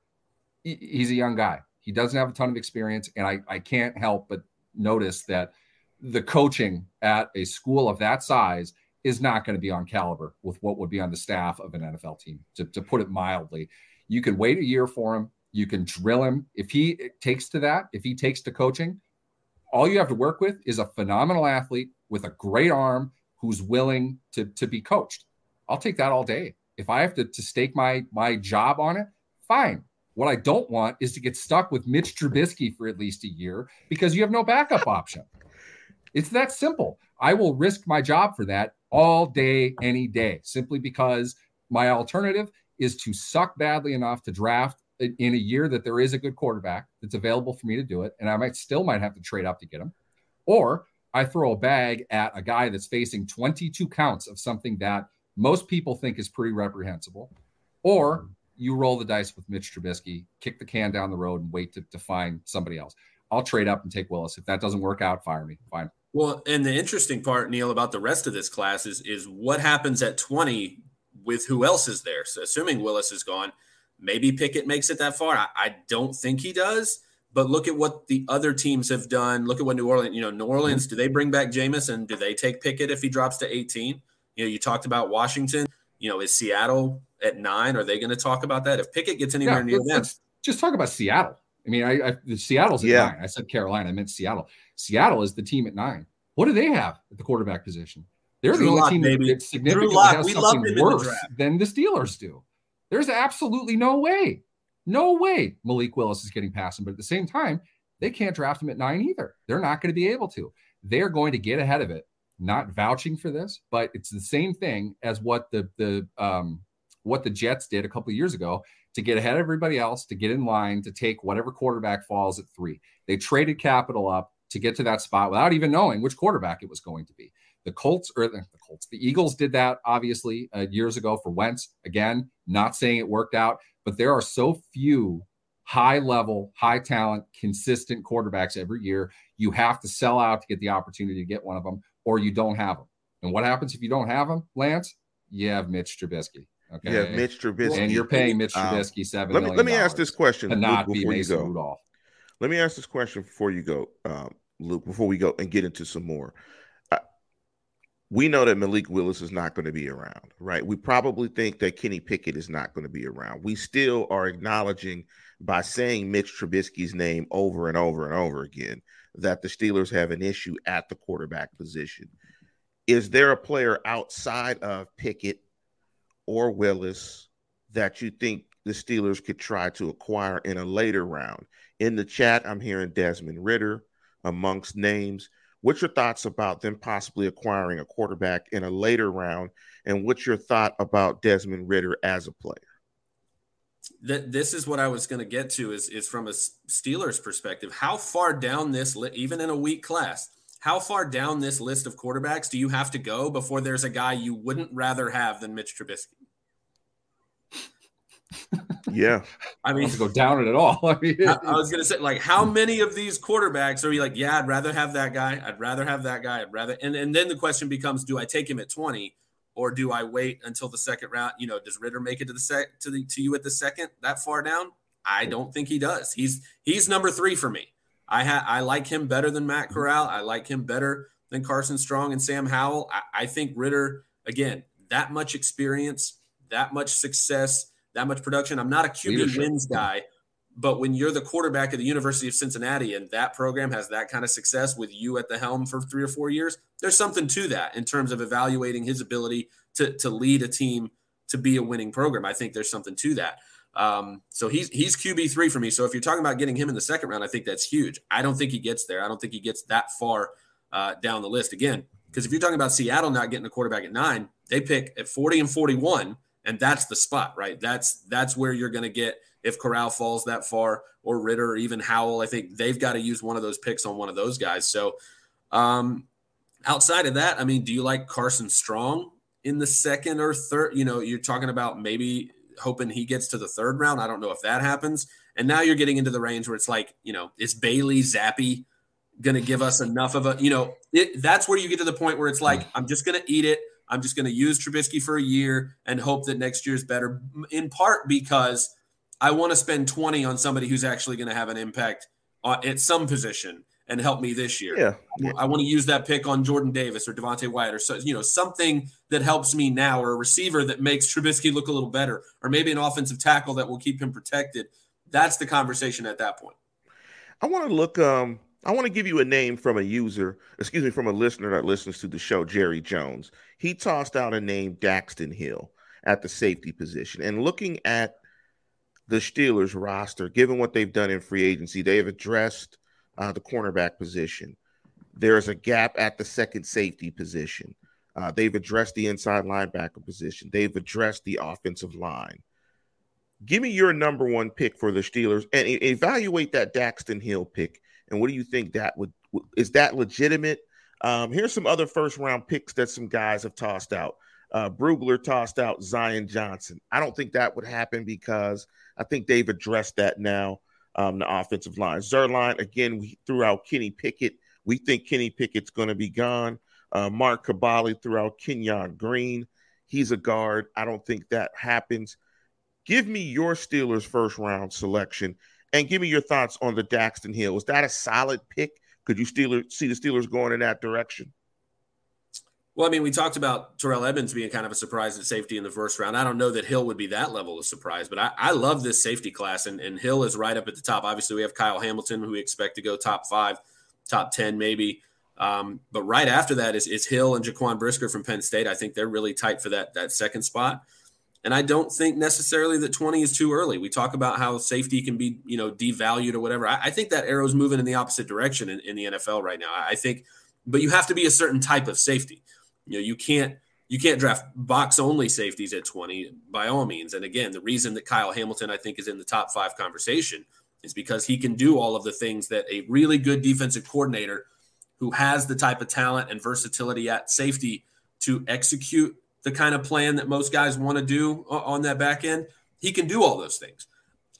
he's a young guy. He doesn't have a ton of experience, and I, I can't help but notice that the coaching at a school of that size is not going to be on caliber with what would be on the staff of an NFL team, to, to put it mildly. You can wait a year for him. You can drill him. If he takes to that, if he takes to coaching, all you have to work with is a phenomenal athlete with a great arm who's willing to, to be coached. I'll take that all day. If I have to, to stake my my job on it, fine. What I don't want is to get stuck with Mitch Trubisky for at least a year because you have no backup option. It's that simple. I will risk my job for that all day, any day, simply because my alternative is to suck badly enough to draft in a year that there is a good quarterback that's available for me to do it, and I might still might have to trade up to get him, or I throw a bag at a guy that's facing 22 counts of something that most people think is pretty reprehensible, or you roll the dice with Mitch Trubisky, kick the can down the road, and wait to, to find somebody else. I'll trade up and take Willis. If that doesn't work out, fire me. Fine. Well, and the interesting part, Neal, about the rest of this class is is what happens at 20 with who else is there. So assuming Willis is gone, maybe Pickett makes it that far. I, I don't think he does. But look at what the other teams have done. Look at what New Orleans, you know, New Orleans, mm-hmm. do they bring back Jameis? And do they take Pickett if he drops to 18? You know, you talked about Washington. You know, is Seattle at nine? Are they going to talk about that? If Pickett gets anywhere yeah, near them, just talk about Seattle. I mean, I, I Seattle's at yeah. nine. I said Carolina. I meant Seattle. Seattle is the team at nine. What do they have at the quarterback position? They're Drew the only Lock, team baby. that significantly has we something worse the than the Steelers do. There's absolutely no way, no way Malik Willis is getting past him. But at the same time, they can't draft him at nine either. They're not going to be able to. They're going to get ahead of it. Not vouching for this, but it's the same thing as what the the um, what the Jets did a couple of years ago to get ahead of everybody else, to get in line, to take whatever quarterback falls at three. They traded capital up to get to that spot without even knowing which quarterback it was going to be. The Colts or the, the Colts, the Eagles did that obviously uh, years ago for Wentz. Again, not saying it worked out, but there are so few high level, high talent, consistent quarterbacks every year. You have to sell out to get the opportunity to get one of them, or you don't have them. And what happens if you don't have them, Lance? You have Mitch Trubisky. Okay. Yeah, Mitch Trubisky. And you're paying Mitch um, Trubisky um, seven. Let me let me ask this question to not Luke, be Mason you go. Rudolph. Let me ask this question before you go, um, Luke. Before we go and get into some more, uh, we know that Malik Willis is not going to be around, right? We probably think that Kenny Pickett is not going to be around. We still are acknowledging by saying Mitch Trubisky's name over and over and over again that the Steelers have an issue at the quarterback position. Is there a player outside of Pickett or Willis that you think the Steelers could try to acquire in a later round? In the chat, I'm hearing Desmond Ridder amongst names. What's your thoughts about them possibly acquiring a quarterback in a later round? And what's your thought about Desmond Ridder as a player? This is what I was going to get to is is from a Steelers perspective. How far down this, even in a weak class, how far down this list of quarterbacks do you have to go before there's a guy you wouldn't rather have than Mitch Trubisky? <laughs> yeah, I mean, to go down it at all. <laughs> I mean, I, I was gonna say, like, how many of these quarterbacks are you like? Yeah, I'd rather have that guy. I'd rather have that guy. I'd rather, and and then the question becomes, do I take him at twenty, or do I wait until the second round? You know, does Ridder make it to the sec to the to you at the second that far down? I don't think he does. He's he's number three for me. I ha- I like him better than Matt mm-hmm. Corral. I like him better than Carson Strong and Sam Howell. I, I think Ridder again, that much experience, that much success, that much production. I'm not a QB Leadership. wins guy, but when you're the quarterback of the University of Cincinnati and that program has that kind of success with you at the helm for three or four years, there's something to that in terms of evaluating his ability to, to lead a team to be a winning program. I think there's something to that. Um, so he's he's QB three for me. So if you're talking about getting him in the second round, I think that's huge. I don't think he gets there. I don't think he gets that far uh, down the list again. Because if you're talking about Seattle not getting a quarterback at nine, they pick at 40 and 41. And that's the spot, right? That's that's where you're going to get if Corral falls that far or Ridder or even Howell. I think they've got to use one of those picks on one of those guys. So um, outside of that, I mean, do you like Carson Strong in the second or third? You know, you're talking about maybe hoping he gets to the third round. I don't know if that happens. And now you're getting into the range where it's like, you know, is Bailey Zappe going to give us enough of a, you know, it, that's where you get to the point where it's like, I'm just going to eat it. I'm just going to use Trubisky for a year and hope that next year's better, in part because I want to spend 20 on somebody who's actually going to have an impact uh, at some position and help me this year. Yeah. yeah. I want to use that pick on Jordan Davis or Devonte Wyatt or so, you know, something that helps me now or a receiver that makes Trubisky look a little better or maybe an offensive tackle that will keep him protected. That's the conversation at that point. I want to look um I want to give you a name from a user, excuse me, from a listener that listens to the show, Jerry Jones. He tossed out a name, Daxton Hill, at the safety position. And looking at the Steelers roster, given what they've done in free agency, they have addressed uh, the cornerback position. There's a gap at the second safety position. Uh, they've addressed the inside linebacker position. They've addressed the offensive line. Give me your number one pick for the Steelers and e- evaluate that Daxton Hill pick. And what do you think that would is that legitimate? Um, here's some other first round picks that some guys have tossed out. Uh, Brugler tossed out Zion Johnson. I don't think that would happen because I think they've addressed that now um, the offensive line. Zierlein, again, we threw out Kenny Pickett. We think Kenny Pickett's going to be gone. Uh, Mark Kaboly threw out Kenyon Green. He's a guard. I don't think that happens. Give me your Steelers first round selection and give me your thoughts on the Daxton Hill. Is that a solid pick? Could you Steelers, see the Steelers going in that direction? Well, I mean, we talked about Terrell Edmunds being kind of a surprise at safety in the first round. I don't know that Hill would be that level of surprise, but I, I love this safety class, and, and Hill is right up at the top. Obviously, we have Kyle Hamilton, who we expect to go top five, top 10, maybe. Um, but right after that is, is Hill and Jaquan Brisker from Penn State. I think they're really tight for that, that second spot. And I don't think necessarily that 20 is too early. We talk about how safety can be, you know, devalued or whatever. I, I think that arrow's moving in the opposite direction in, in the NFL right now. I, I think, but you have to be a certain type of safety. You know, you can't you can't draft box only safeties at 20 by all means. And again, the reason that Kyle Hamilton I think is in the top 5 conversation is because he can do all of the things that a really good defensive coordinator who has the type of talent and versatility at safety to execute the kind of plan that most guys want to do on that back end, he can do all those things.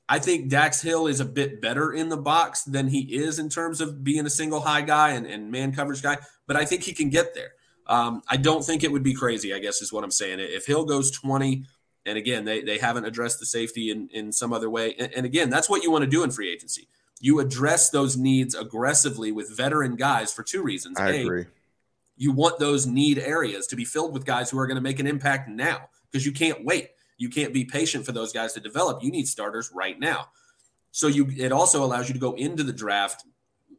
I think Dax Hill is a bit better in the box than he is in terms of being a single high guy and, and man coverage guy, but I think he can get there. Um, I don't think it would be crazy, I guess is what I'm saying. If Hill goes 20, and again, they, they haven't addressed the safety in, in some other way. And, and again, that's what you want to do in free agency. You address those needs aggressively with veteran guys for two reasons. I a, agree. You want those need areas to be filled with guys who are going to make an impact now because you can't wait. You can't be patient for those guys to develop. You need starters right now. So you it also allows you to go into the draft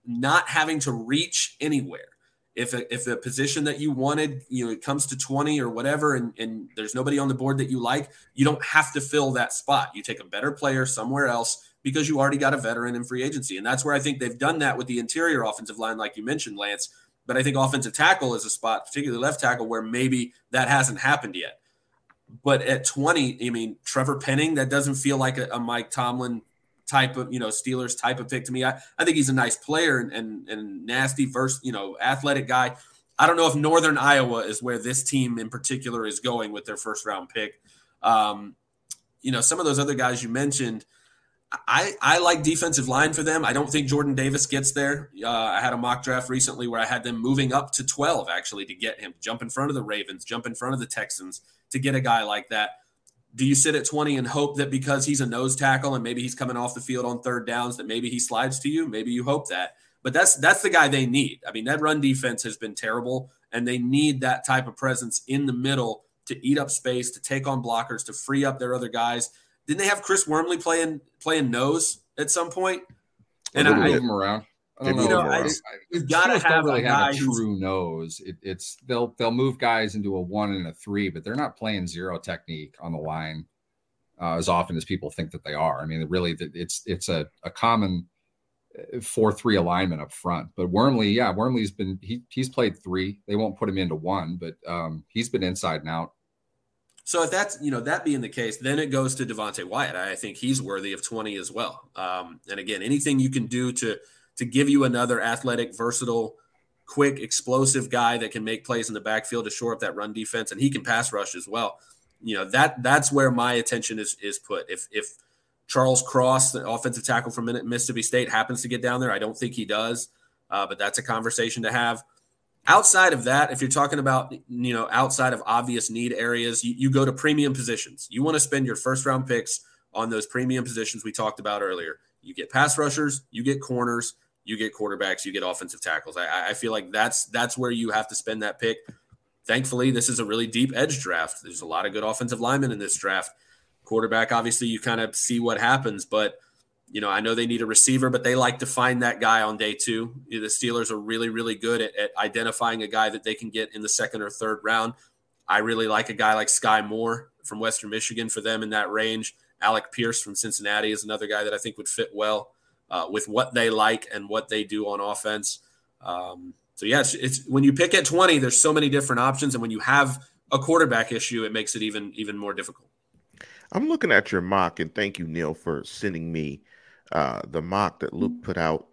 not having to reach anywhere if a, if a position that you wanted, you know, it comes to 20 or whatever, and, and there's nobody on the board that you like, you don't have to fill that spot. You take a better player somewhere else because you already got a veteran in free agency. And that's where I think they've done that with the interior offensive line, like you mentioned, Lance. But I think offensive tackle is a spot, particularly left tackle, where maybe that hasn't happened yet. But at 20, I mean, Trevor Penning, that doesn't feel like a, a Mike Tomlin type of you know Steelers type of pick to me. I, I think he's a nice player and and, and nasty first you know athletic guy. I don't know if Northern Iowa is where this team in particular is going with their first round pick. Um, you know some of those other guys you mentioned. I, I like defensive line for them. I don't think Jordan Davis gets there. Uh, I had a mock draft recently where I had them moving up to 12 actually to get him, jump in front of the Ravens, jump in front of the Texans to get a guy like that do you sit at 20 and hope that because he's a nose tackle and maybe he's coming off the field on third downs that maybe he slides to you? Maybe you hope that. But that's that's the guy they need. I mean, that run defense has been terrible and they need that type of presence in the middle to eat up space, to take on blockers, to free up their other guys. Didn't they have Chris Wormley playing playing nose at some point? And I, move him around. I don't you know, I, you've got to have really a have a true nose. It, it's they'll they'll move guys into a one and a three, but they're not playing zero technique on the line uh, as often as people think that they are. I mean, really, it's it's a, a common uh, four three alignment up front. But Wormley, yeah, Wormley's been he he's played three. They won't put him into one, but um, he's been inside and out. So if that's you know that being the case, then it goes to Devonte Wyatt. I think he's worthy of 20 as well. Um, and again, anything you can do to to give you another athletic, versatile, quick, explosive guy that can make plays in the backfield to shore up that run defense, and he can pass rush as well. You know that that's where my attention is is put. If if Charles Cross, the offensive tackle from Mississippi State, happens to get down there, I don't think he does, uh, but that's a conversation to have outside of that, if you're talking about, you know, outside of obvious need areas, you, you go to premium positions. You want to spend your first round picks on those premium positions we talked about earlier. You get pass rushers, you get corners, you get quarterbacks, you get offensive tackles. I, I feel like that's that's where you have to spend that pick. Thankfully, this is a really deep edge draft. There's a lot of good offensive linemen in this draft. Quarterback, obviously, you kind of see what happens, but you know, I know they need a receiver, but they like to find that guy on day two. The Steelers are really, really good at, at, identifying a guy that they can get in the second or third round. I really like a guy like Skyy Moore from Western Michigan for them in that range. Alec Pierce from Cincinnati is another guy that I think would fit well uh, with what they like and what they do on offense. Um, so yes, it's, it's when you pick at 20, there's so many different options, and when you have a quarterback issue, it makes it even even more difficult. I'm looking at your mock, and thank you, Neal, for sending me uh, the mock that Luke put out.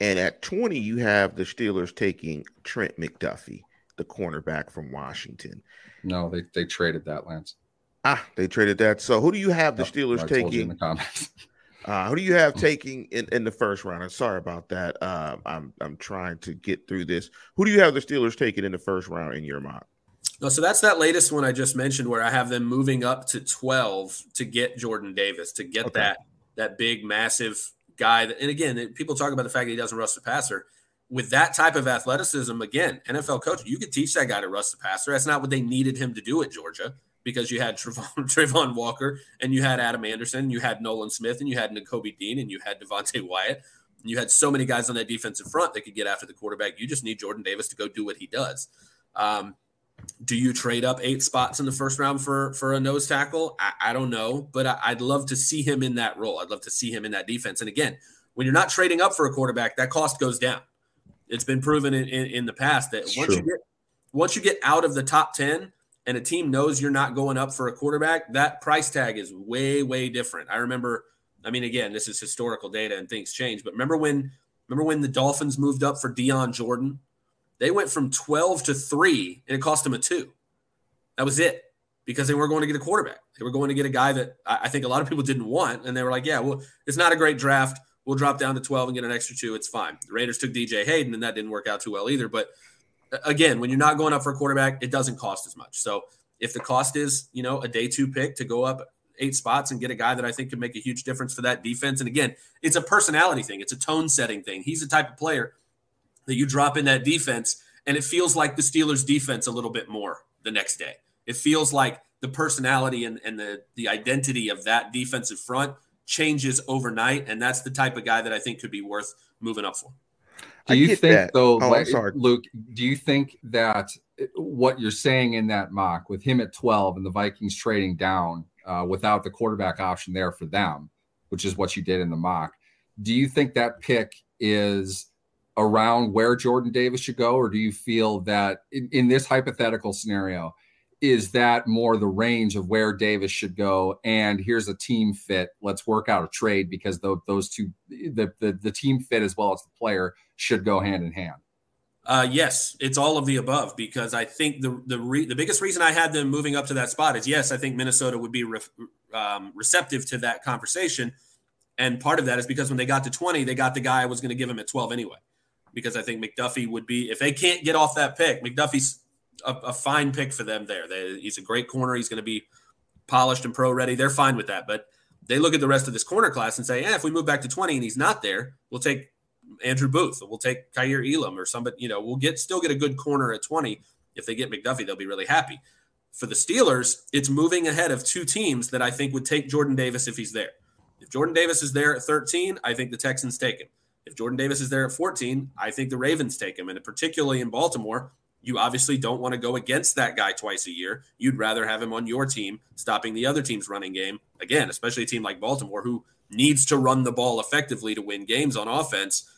And at 20, you have the Steelers taking Trent McDuffie, the cornerback from Washington. No, they, they traded that, Lance. Ah, they traded that. So who do you have the Steelers taking? <laughs> in the comments. Uh, who do you have taking in, in the first round? I'm sorry about that. Uh, I'm I'm trying to get through this. Who do you have the Steelers taking in the first round in your mock? No, so that's that latest one I just mentioned, where I have them moving up to 12 to get Jordan Davis to get okay. that that big, massive guy. That, and again, people talk about the fact that he doesn't rush the passer. With that type of athleticism, again, NFL coach, you could teach that guy to rush the passer. That's not what they needed him to do at Georgia because you had <laughs> Travon, Travon Walker and you had Adam Anderson, you had Nolan Smith, and you had Nakobe Dean, and you had Devonte Wyatt. And you had so many guys on that defensive front that could get after the quarterback. You just need Jordan Davis to go do what he does. Um, do you trade up eight spots in the first round for for a nose tackle? I, I don't know, but I, would love to see him in that role. I'd love to see him in that defense. And again, when you're not trading up for a quarterback, that cost goes down. It's been proven in, in, in the past that it's once true. you get once you get out of the top ten and a team knows you're not going up for a quarterback, that price tag is way way different. I remember. I mean, again, this is historical data and things change, but remember when remember when the Dolphins moved up for Dion Jordan they went from 12 to three, and it cost them a two. That was it because they weren't going to get a quarterback. They were going to get a guy that I think a lot of people didn't want. And they were like, yeah, well, it's not a great draft. We'll drop down to 12 and get an extra two. It's fine. The Raiders took DJ Hayden, and that didn't work out too well either. But again, when you're not going up for a quarterback, it doesn't cost as much. So if the cost is, you know, a day two pick to go up eight spots and get a guy that I think could make a huge difference for that defense. And again, it's a personality thing, it's a tone setting thing. He's the type of player that you drop in that defense and it feels like the Steelers defense a little bit more the next day. It feels like the personality and, and the, the identity of that defensive front changes overnight. And that's the type of guy that I think could be worth moving up for. Do you think that. though, oh, like, Luke, do you think that what you're saying in that mock with him at 12 and the Vikings trading down uh, without the quarterback option there for them, which is what you did in the mock, do you think that pick is around where Jordan Davis should go, or do you feel that in, in, this hypothetical scenario, is that more the range of where Davis should go? And here's a team fit. Let's work out a trade because the, those two, the, the the team fit as well as the player should go hand in hand. Uh, yes, it's all of the above because I think the the re- the biggest reason I had them moving up to that spot is yes, I think Minnesota would be re- um, receptive to that conversation, and part of that is because when they got to twenty, they got the guy I was going to give him at twelve anyway because I think McDuffie would be if they can't get off that pick. McDuffie's a, a fine pick for them there. They, he's a great corner. He's going to be polished and pro ready. They're fine with that, but they look at the rest of this corner class and say, "Yeah, if we move back to 20 and he's not there, we'll take Andrew Booth. We'll take Kaiir Elam or somebody. You know, we'll get still get a good corner at 20. If they get McDuffie, they'll be really happy." For the Steelers, it's moving ahead of two teams that I think would take Jordan Davis if he's there. If Jordan Davis is there at 13, I think the Texans take him. If Jordan Davis is there at 14, I think the Ravens take him. And particularly in Baltimore, you obviously don't want to go against that guy twice a year. You'd rather have him on your team, stopping the other team's running game. Again, especially a team like Baltimore who needs to run the ball effectively to win games on offense.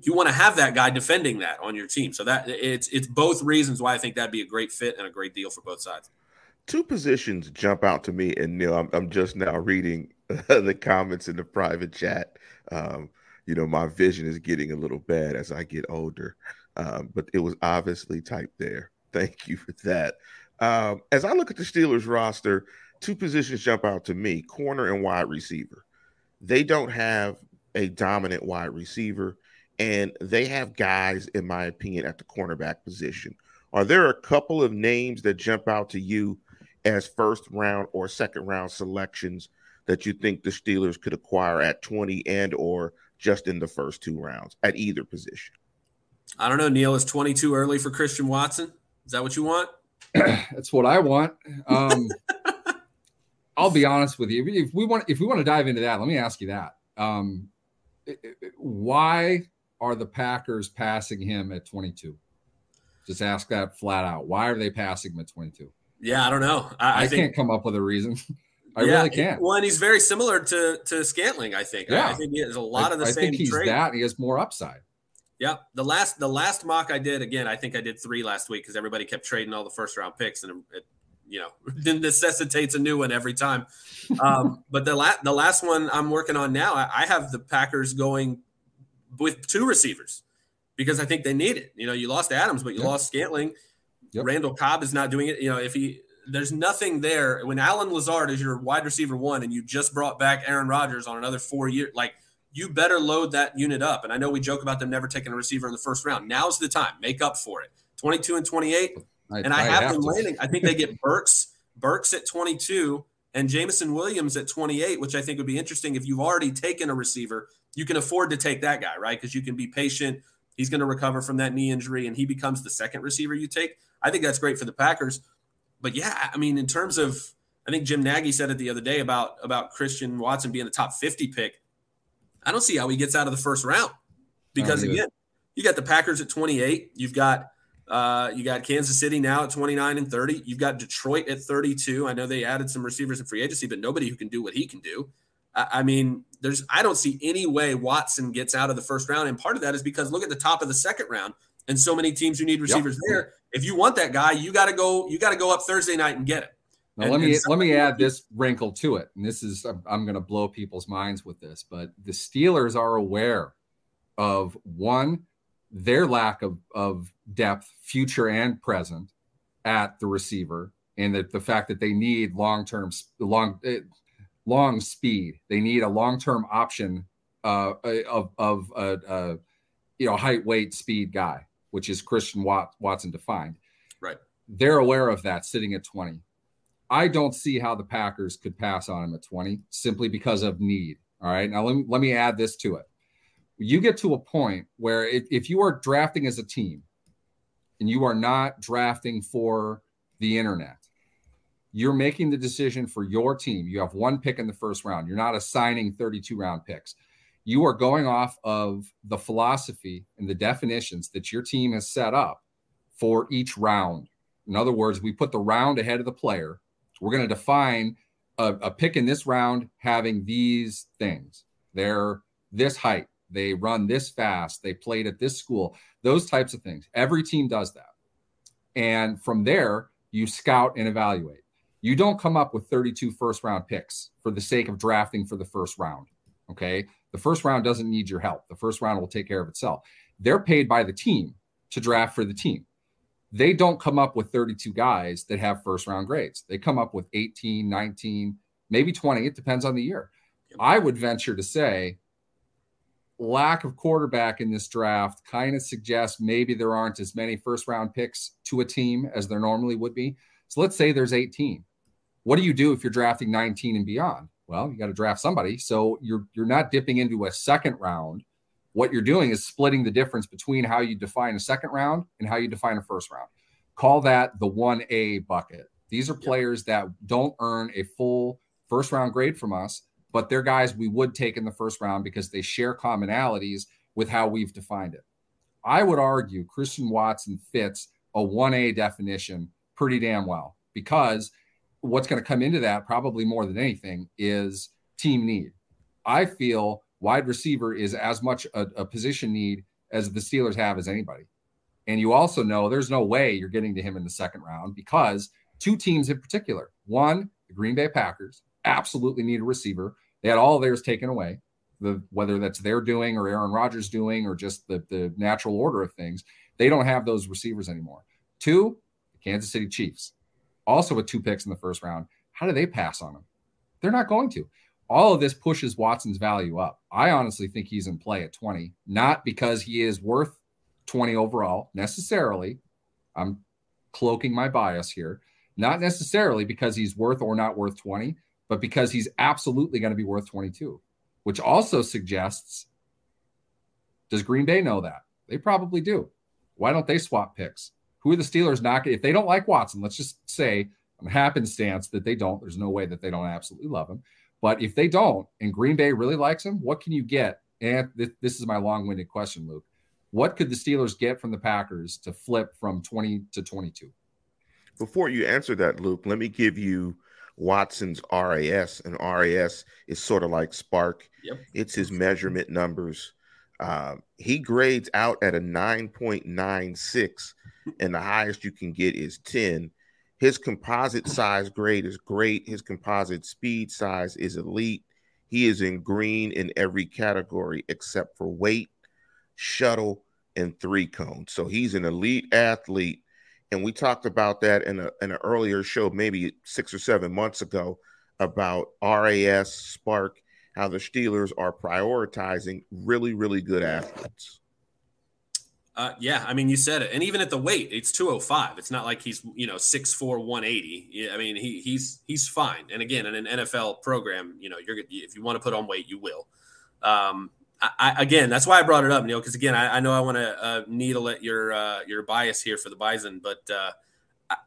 You want to have that guy defending that on your team. So that it's it's both reasons why I think that'd be a great fit and a great deal for both sides. two positions jump out to me, and Neal, I'm, I'm just now reading <laughs> the comments in the private chat. Um, you know, my vision is getting a little bad as I get older, um, but it was obviously typed there. <laughs> Thank you for that. Um, as I look at the Steelers roster, two positions jump out to me corner and wide receiver. They don't have a dominant wide receiver, and they have guys, in my opinion, at the cornerback position. Are there a couple of names that jump out to you as first round or second round selections that you think the Steelers could acquire at 20 and or just in the first two rounds at either position? I don't know, Neal. Is 22 early for Christian Watson? Is that what you want? <clears throat> That's what I want. Um, <laughs> I'll be honest with you. If we want, if we want to dive into that, let me ask you that. Um, why are the Packers passing him at 22? Just ask that flat out. Why are they passing him at 22? Yeah, I don't know. I, I, I think, can't come up with a reason. <laughs> I yeah, really can't. Well, and he's very similar to to Scantling. I think. Yeah. I think he has a lot I, of the I same. think he's traits. that. He has more upside. Yeah, the last the last mock I did again, I think I did three last week because everybody kept trading all the first round picks, and it, you know <laughs> necessitates a new one every time. Um, <laughs> but the last the last one I'm working on now, I, I have the Packers going with two receivers because I think they need it. You know, you lost Adams, but you Yep. lost Scantling. Yep. Randall Cobb is not doing it. You know, if he there's nothing there when Allen Lazard is your wide receiver one, and you just brought back Aaron Rodgers on another four year, like you better load that unit up. And I know we joke about them never taking a receiver in the first round. Now's the time. Make up for it. 22 and 28. And I, have, them to. landing. I think they get <laughs> Burks, Burks at 22 and Jameson Williams at 28, which I think would be interesting. If you've already taken a receiver, you can afford to take that guy, right? Because you can be patient. He's going to recover from that knee injury and he becomes the second receiver you take. I think that's great for the Packers. But yeah, I mean, in terms of, I think Jim Nagy said it the other day about about Christian Watson being a top 50 pick. I don't see how he gets out of the first round because again, you got the Packers at 28. You've got uh, you got Kansas City now at 29 and 30. You've got Detroit at 32. I know they added some receivers in free agency, but nobody who can do what he can do. I, I mean, there's I don't see any way Watson gets out of the first round, and part of that is because look at the top of the second round and so many teams who need receivers there. If you want that guy, you got to go. You got to go up Thursday night and get him. Now And- let me let me add this wrinkle to it, and this is I'm, I'm going to blow people's minds with this, but the Steelers are aware of one their lack of of depth, future and present, at the receiver, and that the fact that they need long term long eh, long speed, they need a long term option uh, of of a uh, uh, you know height, weight, speed guy, which is Christian Wat, Watson defined. Right. They're aware of that sitting at 20. I don't see how the Packers could pass on him at 20 simply because of need. All right. Now, let me, let me add this to it. You get to a point where if, if you are drafting as a team and you are not drafting for the internet, you're making the decision for your team. You have one pick in the first round. You're not assigning 32 round picks. You are going off of the philosophy and the definitions that your team has set up for each round. In other words, we put the round ahead of the player. We're going to define a, a pick in this round having these things. They're this height, they run this fast, they played at this school, those types of things. Every team does that. And from there, you scout and evaluate. You don't come up with 32 first round picks for the sake of drafting for the first round. Okay. The first round doesn't need your help. The first round will take care of itself. They're paid by the team to draft for the team. They don't come up with 32 guys that have first round grades. They come up with 18, 19, maybe 20. It depends on the year. I would venture to say lack of quarterback in this draft kind of suggests maybe there aren't as many first round picks to a team as there normally would be. So let's say there's 18. What do you do if you're drafting 19 and beyond? Well, you got to draft somebody. So you're you're not dipping into a second round. What you're doing is splitting the difference between how you define a second round and how you define a first round. Call that the 1A bucket. These are players that don't earn a full first round grade from us, but they're guys we would take in the first round because they share commonalities with how we've defined it. I would argue Christian Watson fits a 1A definition pretty damn well because what's going to come into that probably more than anything is team need. I feel wide receiver is as much a, a, position need as the Steelers have as anybody. And you also know there's no way you're getting to him in the second round because two teams in particular. One, the Green Bay Packers absolutely need a receiver. They had all theirs taken away. The, whether that's their doing or Aaron Rodgers doing or just the, the natural order of things, they don't have those receivers anymore. Two, the Kansas City Chiefs, also with two picks in the first round. How do they pass on them? They're not going to. All of this pushes Watson's value up. I honestly think he's in play at 20, not because he is worth 20 overall necessarily. I'm cloaking my bias here. Not necessarily because he's worth or not worth 20, but because he's absolutely going to be worth 22, which also suggests does Green Bay know that? They probably do. Why don't they swap picks? Who are the Steelers not? If they don't like Watson, let's just say on happenstance that they don't. There's no way that they don't absolutely love him. But if they don't, and Green Bay really likes him, what can you get? And this is my long-winded question, Luke. What could the Steelers get from the Packers to flip from 20 to 22? Before you answer that, Luke, let me give you Watson's RAS, and RAS is sort of like SPARQ. Yep. It's his measurement numbers. Um, he grades out at a 9.96, and the highest you can get is 10. His composite size grade is great. His composite speed size is elite. He is in green in every category except for weight, shuttle, and three cone. So he's an elite athlete and we talked about that in, a, in an earlier show, maybe six or seven months ago, about RAS, SPARQ, how the Steelers are prioritizing really, really good athletes. Uh, yeah, I mean, you said it, and even at the weight, it's 205. It's not like he's you know 6'4", 180. Yeah, I mean, he he's he's fine. And again, in an NFL program, you know, you're if you want to put on weight, you will. Um, I, again, that's why I brought it up, Neal, because again, I, I, know I want to uh, needle at your uh, your bias here for the Bison, but uh,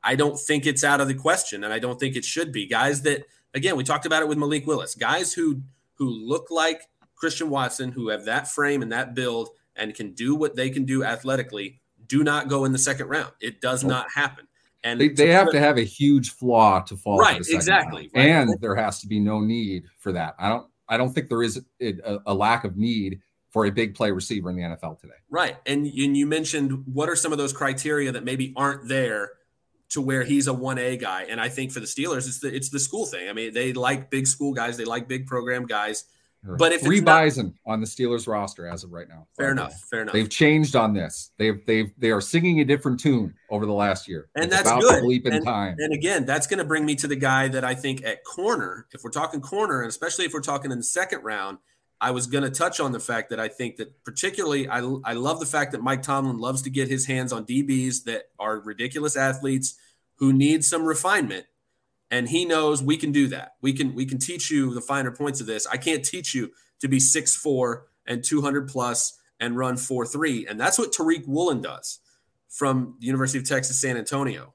I don't think it's out of the question, and I don't think it should be. Guys that, again, we talked about it with Malik Willis, guys who who look like Christian Watson, who have that frame and that build, and can do what they can do athletically, do not go in the second round. It does not happen. And they, they have to have a huge flaw to fall. Right, exactly. Right. And there has to be no need for that. I don't I don't think there is a, a, lack of need for a big play receiver in the NFL today. Right. And, and you mentioned what are some of those criteria that maybe aren't there to where he's a 1A guy. And I think for the Steelers, it's the it's the school thing. I mean, they like big school guys, they like big program guys. But if three bison on the Steelers roster as of right now. Fair enough. Fair enough. They've changed on this. They've they've they are singing a different tune over the last year. And it's that's good. Leap in and, time. And again, that's going to bring me to the guy that I think at corner, if we're talking corner, and especially if we're talking in the second round, I was going to touch on the fact that I think that particularly I, I love the fact that Mike Tomlin loves to get his hands on DBs that are ridiculous athletes who need some refinement and he knows we can do that. We can we can teach you the finer points of this. I can't teach you to be six four and 200 plus and run four three, and that's what Tariq Woolen does from the University of Texas San Antonio.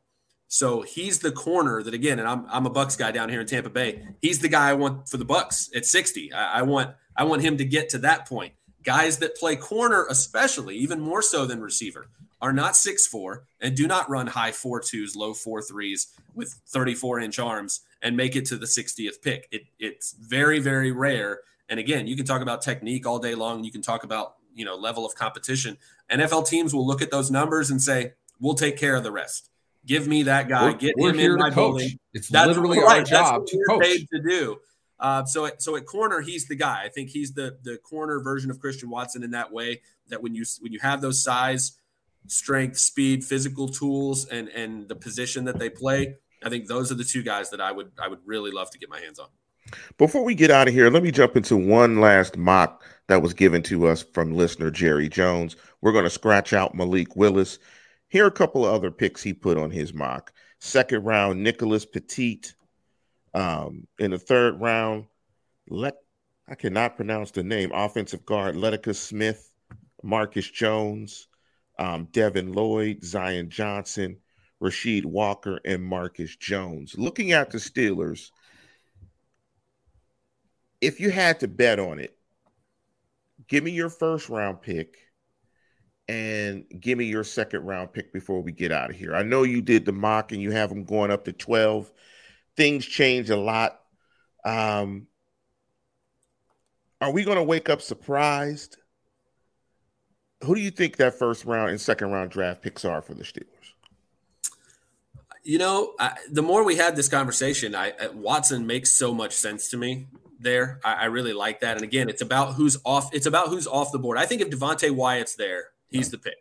So he's the corner that again, and I'm I'm a Bucks guy down here in Tampa Bay. He's the guy I want for the Bucks at 60. I, I want I want him to get to that point. Guys that play corner, especially even more so than receiver, are not six four and do not run high four twos, low four threes with 34 inch arms and make it to the 60th pick. It, it's very, very rare. And again, you can talk about technique all day long. You can talk about, you know, level of competition. NFL teams will look at those numbers and say, we'll take care of the rest. Give me that guy. We're, Get we're him in my coach. building. It's That's literally right. our job to coach. Paid to do. Uh, so, at, so at corner, he's the guy. I think he's the the corner version of Christian Watson in that way. That when you when you have those size, strength, speed, physical tools, and and the position that they play, I think those are the two guys that I would I would really love to get my hands on. Before we get out of here, let me jump into one last mock that was given to us from listener Jerry Jones. We're going to scratch out Malik Willis. Here are a couple of other picks he put on his mock. Second round, Nicholas Petit. Um, in the third round, let I cannot pronounce the name. Offensive guard Letica Smith, Marcus Jones, um, Devin Lloyd, Zion Johnson, Rashid Walker, and Marcus Jones. Looking at the Steelers, if you had to bet on it, give me your first round pick and give me your second round pick before we get out of here. I know you did the mock and you have them going up to 12. Things change a lot. Um, are we going to wake up surprised? Who do you think that first round and second round draft picks are for the Steelers? you know, I, the more we had this conversation, I, uh, Watson makes so much sense to me there. I, I, really like that. And again, it's about who's off. It's about who's off the board. I think if Devonte Wyatt's there, he's the pick.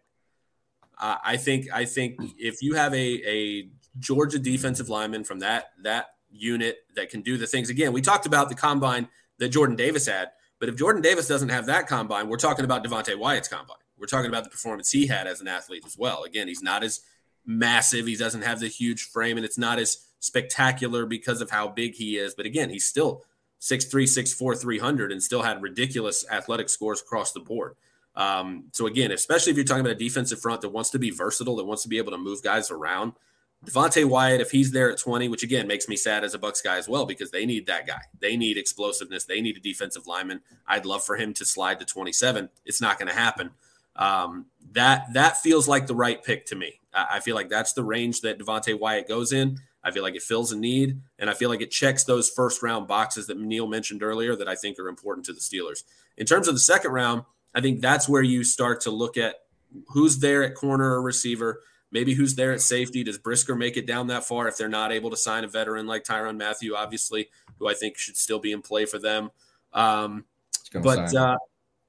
Uh, I think. I think if you have a a Georgia defensive lineman from that that unit that can do the things. Again, we talked about the combine that Jordan Davis had, but if Jordan Davis doesn't have that combine, we're talking about Devonte Wyatt's combine. We're talking about the performance he had as an athlete as well. Again, he's not as massive. He doesn't have the huge frame, and it's not as spectacular because of how big he is. But again, he's still 6'3, 6'4, 300, and still had ridiculous athletic scores across the board. Um, so again, especially if you're talking about a defensive front that wants to be versatile, that wants to be able to move guys around, Devonte Wyatt, if he's there at 20, which again makes me sad as a Bucks guy as well, because they need that guy. They need explosiveness. They need a defensive lineman. I'd love for him to slide to 27. It's not going to happen. Um, that that feels like the right pick to me. I, I feel like that's the range that Devonte Wyatt goes in. I feel like it fills a need, and I feel like it checks those first round boxes that Neal mentioned earlier that I think are important to the Steelers. In terms of the second round, I think that's where you start to look at who's there at corner or receiver Maybe who's there at safety? Does Brisker make it down that far if they're not able to sign a veteran like Tyrann Mathieu, obviously, who I think should still be in play for them? Um, but uh,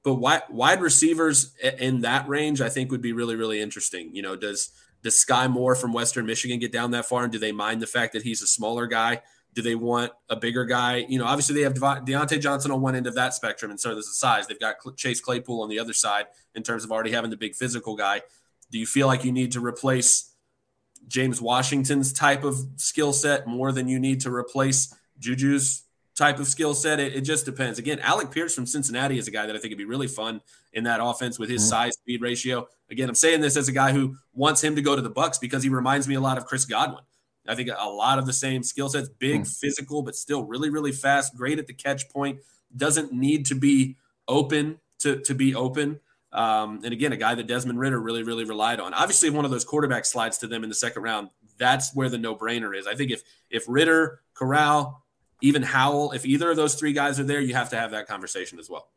but wide, wide receivers in that range, I think would be really really interesting. You know, does does Skyy Moore from Western Michigan get down that far, and do they mind the fact that he's a smaller guy? Do they want a bigger guy? You know, obviously they have Diontae Johnson on one end of that spectrum, and so there's the size. They've got Chase Claypool on the other side in terms of already having the big physical guy. Do you feel like you need to replace James Washington's type of skill set more than you need to replace Juju's type of skill set? It, it, just depends. Again, Alec Pierce from Cincinnati is a guy that I think would be really fun in that offense with his mm-hmm. size speed ratio. Again, I'm saying this as a guy who wants him to go to the Bucks because he reminds me a lot of Chris Godwin. I think a lot of the same skill sets, big, mm-hmm. physical, but still really, really fast, great at the catch point, doesn't need to be open to, to be open. Um, and again, a guy that Desmond Ridder really, really relied on. Obviously, one of those quarterback slides to them in the second round, that's where the no-brainer is. I think if if Ridder, Corral, even Howell, if either of those three guys are there, you have to have that conversation as well.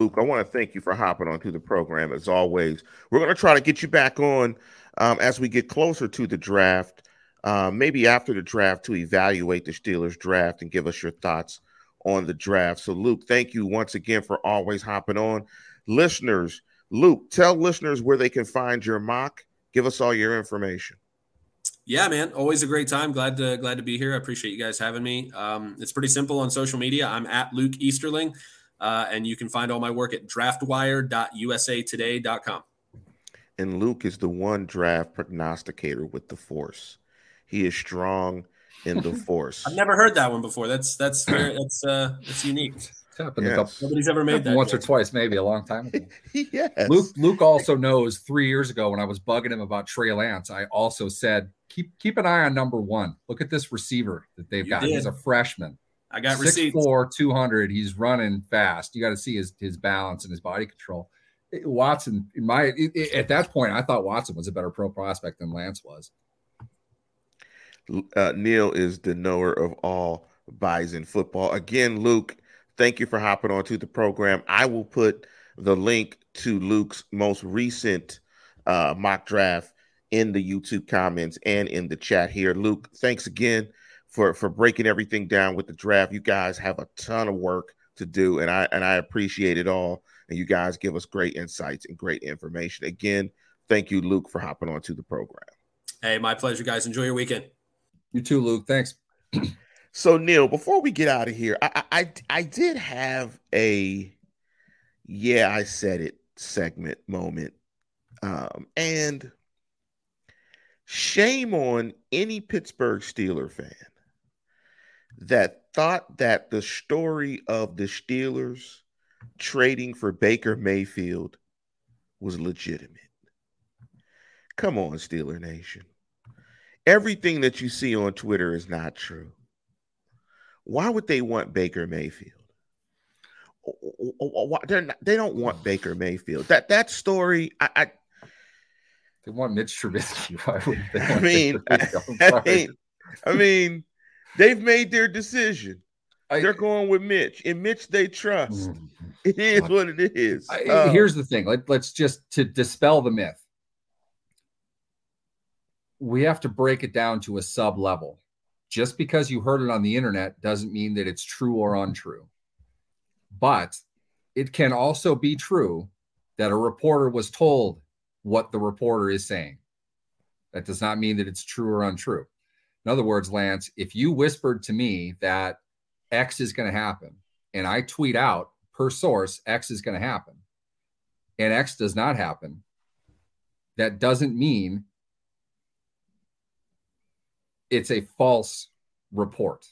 Luke, I want to thank you for hopping onto the program as always. We're going to try to get you back on um, as we get closer to the draft, uh, maybe after the draft to evaluate the Steelers draft and give us your thoughts on the draft. So, Luke, thank you once again for always hopping on listeners, Luke, tell listeners where they can find your mock. Give us all your information. Yeah, man, always a great time. Glad to glad to be here. I appreciate you guys having me. Um, it's pretty simple on social media. I'm at Luke Easterling, uh, and you can find all my work at draftwire.usatoday.com. And Luke is the one draft prognosticator with the Force. He is strong in the <laughs> Force. I've never heard that one before. That's that's <clears throat> very, that's uh that's unique happened yes. a couple. Nobody's ever made that once yet. or twice, maybe a long time ago. <laughs> yes. Luke Luke also knows three years ago when I was bugging him about Trey Lance, I also said keep keep an eye on number one. Look at this receiver that they've you got. Did. He's a freshman. I got six receipts. four, two hundred. He's running fast. You got to see his his balance and his body control. Watson, in my it, at that point, I thought Watson was a better pro prospect than Lance was. Uh, Neal is the knower of all Bison football. Again, Luke, Thank you for hopping onto the program. I will put the link to Luke's most recent uh, mock draft in the YouTube comments and in the chat here. Luke, thanks again for for breaking everything down with the draft. You guys have a ton of work to do, and I and I appreciate it all. And you guys give us great insights and great information. Again, thank you, Luke, for hopping onto the program. Hey, my pleasure, guys. Enjoy your weekend. You too, Luke. Thanks. <clears throat> So Neal, before we get out of here, I, I I did have a yeah, I said it segment moment. Um, and shame on any Pittsburgh Steeler fan that thought that the story of the Steelers trading for Baker Mayfield was legitimate. Come on, Steeler Nation. Everything that you see on Twitter is not true. Why would they want Baker Mayfield? They don't want Baker Mayfield. That that story, I, I they want Mitch Trubisky. <laughs> Why would they I mean, <laughs> I mean, I mean, they've made their decision. I, They're going with Mitch. In Mitch, they trust. Mm-hmm. <laughs> It is what it is. I, um, here's the thing. Let, let's just to dispel the myth. we have to break it down to a sub level. Just because you heard it on the internet doesn't mean that it's true or untrue. But it can also be true that a reporter was told what the reporter is saying. That does not mean that it's true or untrue. In other words, Lance, if you whispered to me that X is going to happen and I tweet out per source, X is going to happen and X does not happen, that doesn't mean it's a false report.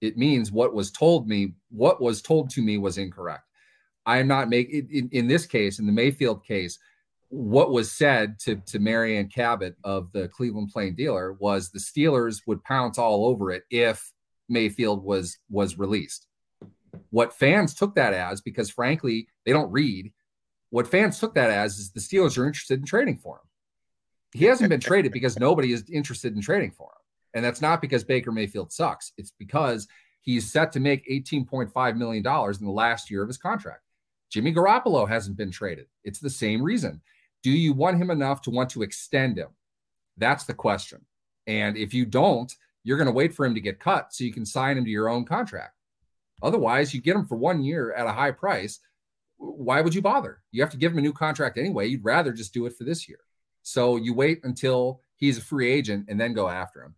It means what was told me, what was told to me was incorrect. I am not making in, in, this case, in the Mayfield case, what was said to, to Mary Kay Cabot of the Cleveland Plain Dealer was the Steelers would pounce all over it if Mayfield was was released. What fans took that as, because frankly, they don't read, what fans took that as is the Steelers are interested in trading for him. He hasn't been traded because nobody is interested in trading for him. And that's not because Baker Mayfield sucks. It's because he's set to make $18.5 million in the last year of his contract. Jimmy Garoppolo hasn't been traded. It's the same reason. Do you want him enough to want to extend him? That's the question. And if you don't, you're going to wait for him to get cut so you can sign him to your own contract. Otherwise, you get him for one year at a high price. Why would you bother? You have to give him a new contract anyway. You'd rather just do it for this year. So you wait until he's a free agent and then go after him.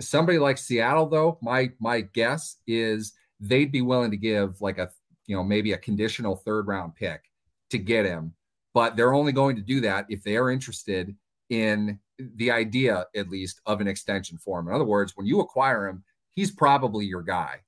Somebody like Seattle, though, my my guess is they'd be willing to give like a you know maybe a conditional third round pick to get him, but they're only going to do that if they are interested in the idea, at least, of an extension for him. In other words, when you acquire him, he's probably your guy.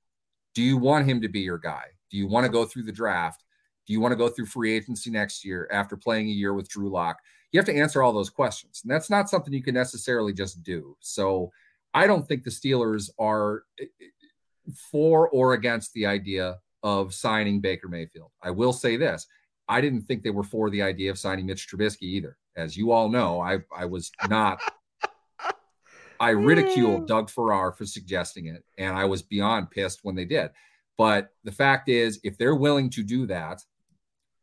Do you want him to be your guy? Do you want to go through the draft? Do you want to go through free agency next year after playing a year with Drew Lock? You have to answer all those questions. And that's not something you can necessarily just do. So I don't think the Steelers are eh, eh, for or against the idea of signing Baker Mayfield. I will say this I didn't think they were for the idea of signing Mitch Trubisky either. As you all know, I, I was not. <laughs> I ridiculed Doug Farrar for suggesting it, and I was beyond pissed when they did. But the fact is, if they're willing to do that,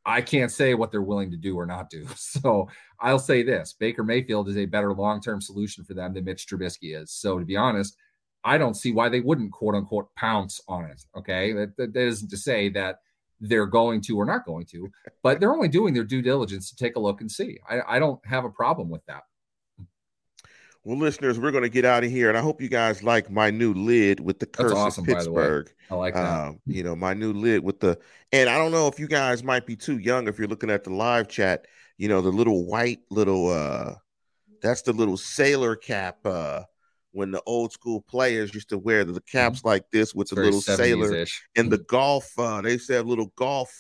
I can't say what they're willing to do or not do. <laughs> So I'll say this Baker Mayfield is a better long term solution for them than Mitch Trubisky is. So to be honest, I don't see why they wouldn't quote unquote pounce on it. Okay. That, that, that isn't to say that they're going to or not going to, but they're only doing their due diligence to take a look and see. I, I don't have a problem with that. Well, listeners, we're going to get out of here, and I hope you guys like my new lid with the curse awesome, of Pittsburgh. I like that. Um, you know, my new lid with the, and I don't know if you guys might be too young if you're looking at the live chat. You know, the little white little, uh that's the little sailor cap. uh when the old school players used to wear the, the caps mm-hmm. like this with the little sailor in the golf. Uh, they used to have little golf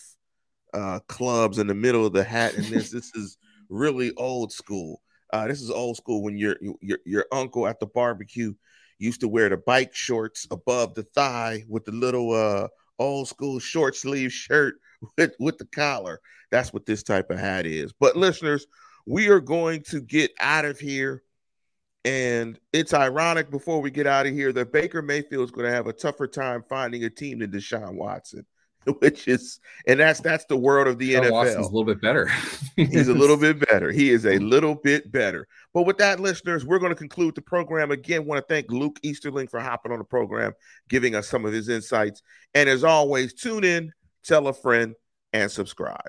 uh, clubs in the middle of the hat, and this this is really old school. Uh, this is old school when your your your uncle at the barbecue used to wear the bike shorts above the thigh with the little uh old school short sleeve shirt <laughs> with with the collar. That's what this type of hat is. But listeners, we are going to get out of here. And it's ironic before we get out of here that Baker Mayfield is going to have a tougher time finding a team than Deshaun Watson. <laughs> which is and that's that's the world of the John NFL. Watson's a little bit better. <laughs> He's a little bit better. He is a <laughs> little bit better. But with that, listeners, we're going to conclude the program. Again, want to thank Luke Easterling for hopping on the program, giving us some of his insights. And as always, tune in, tell a friend, and subscribe.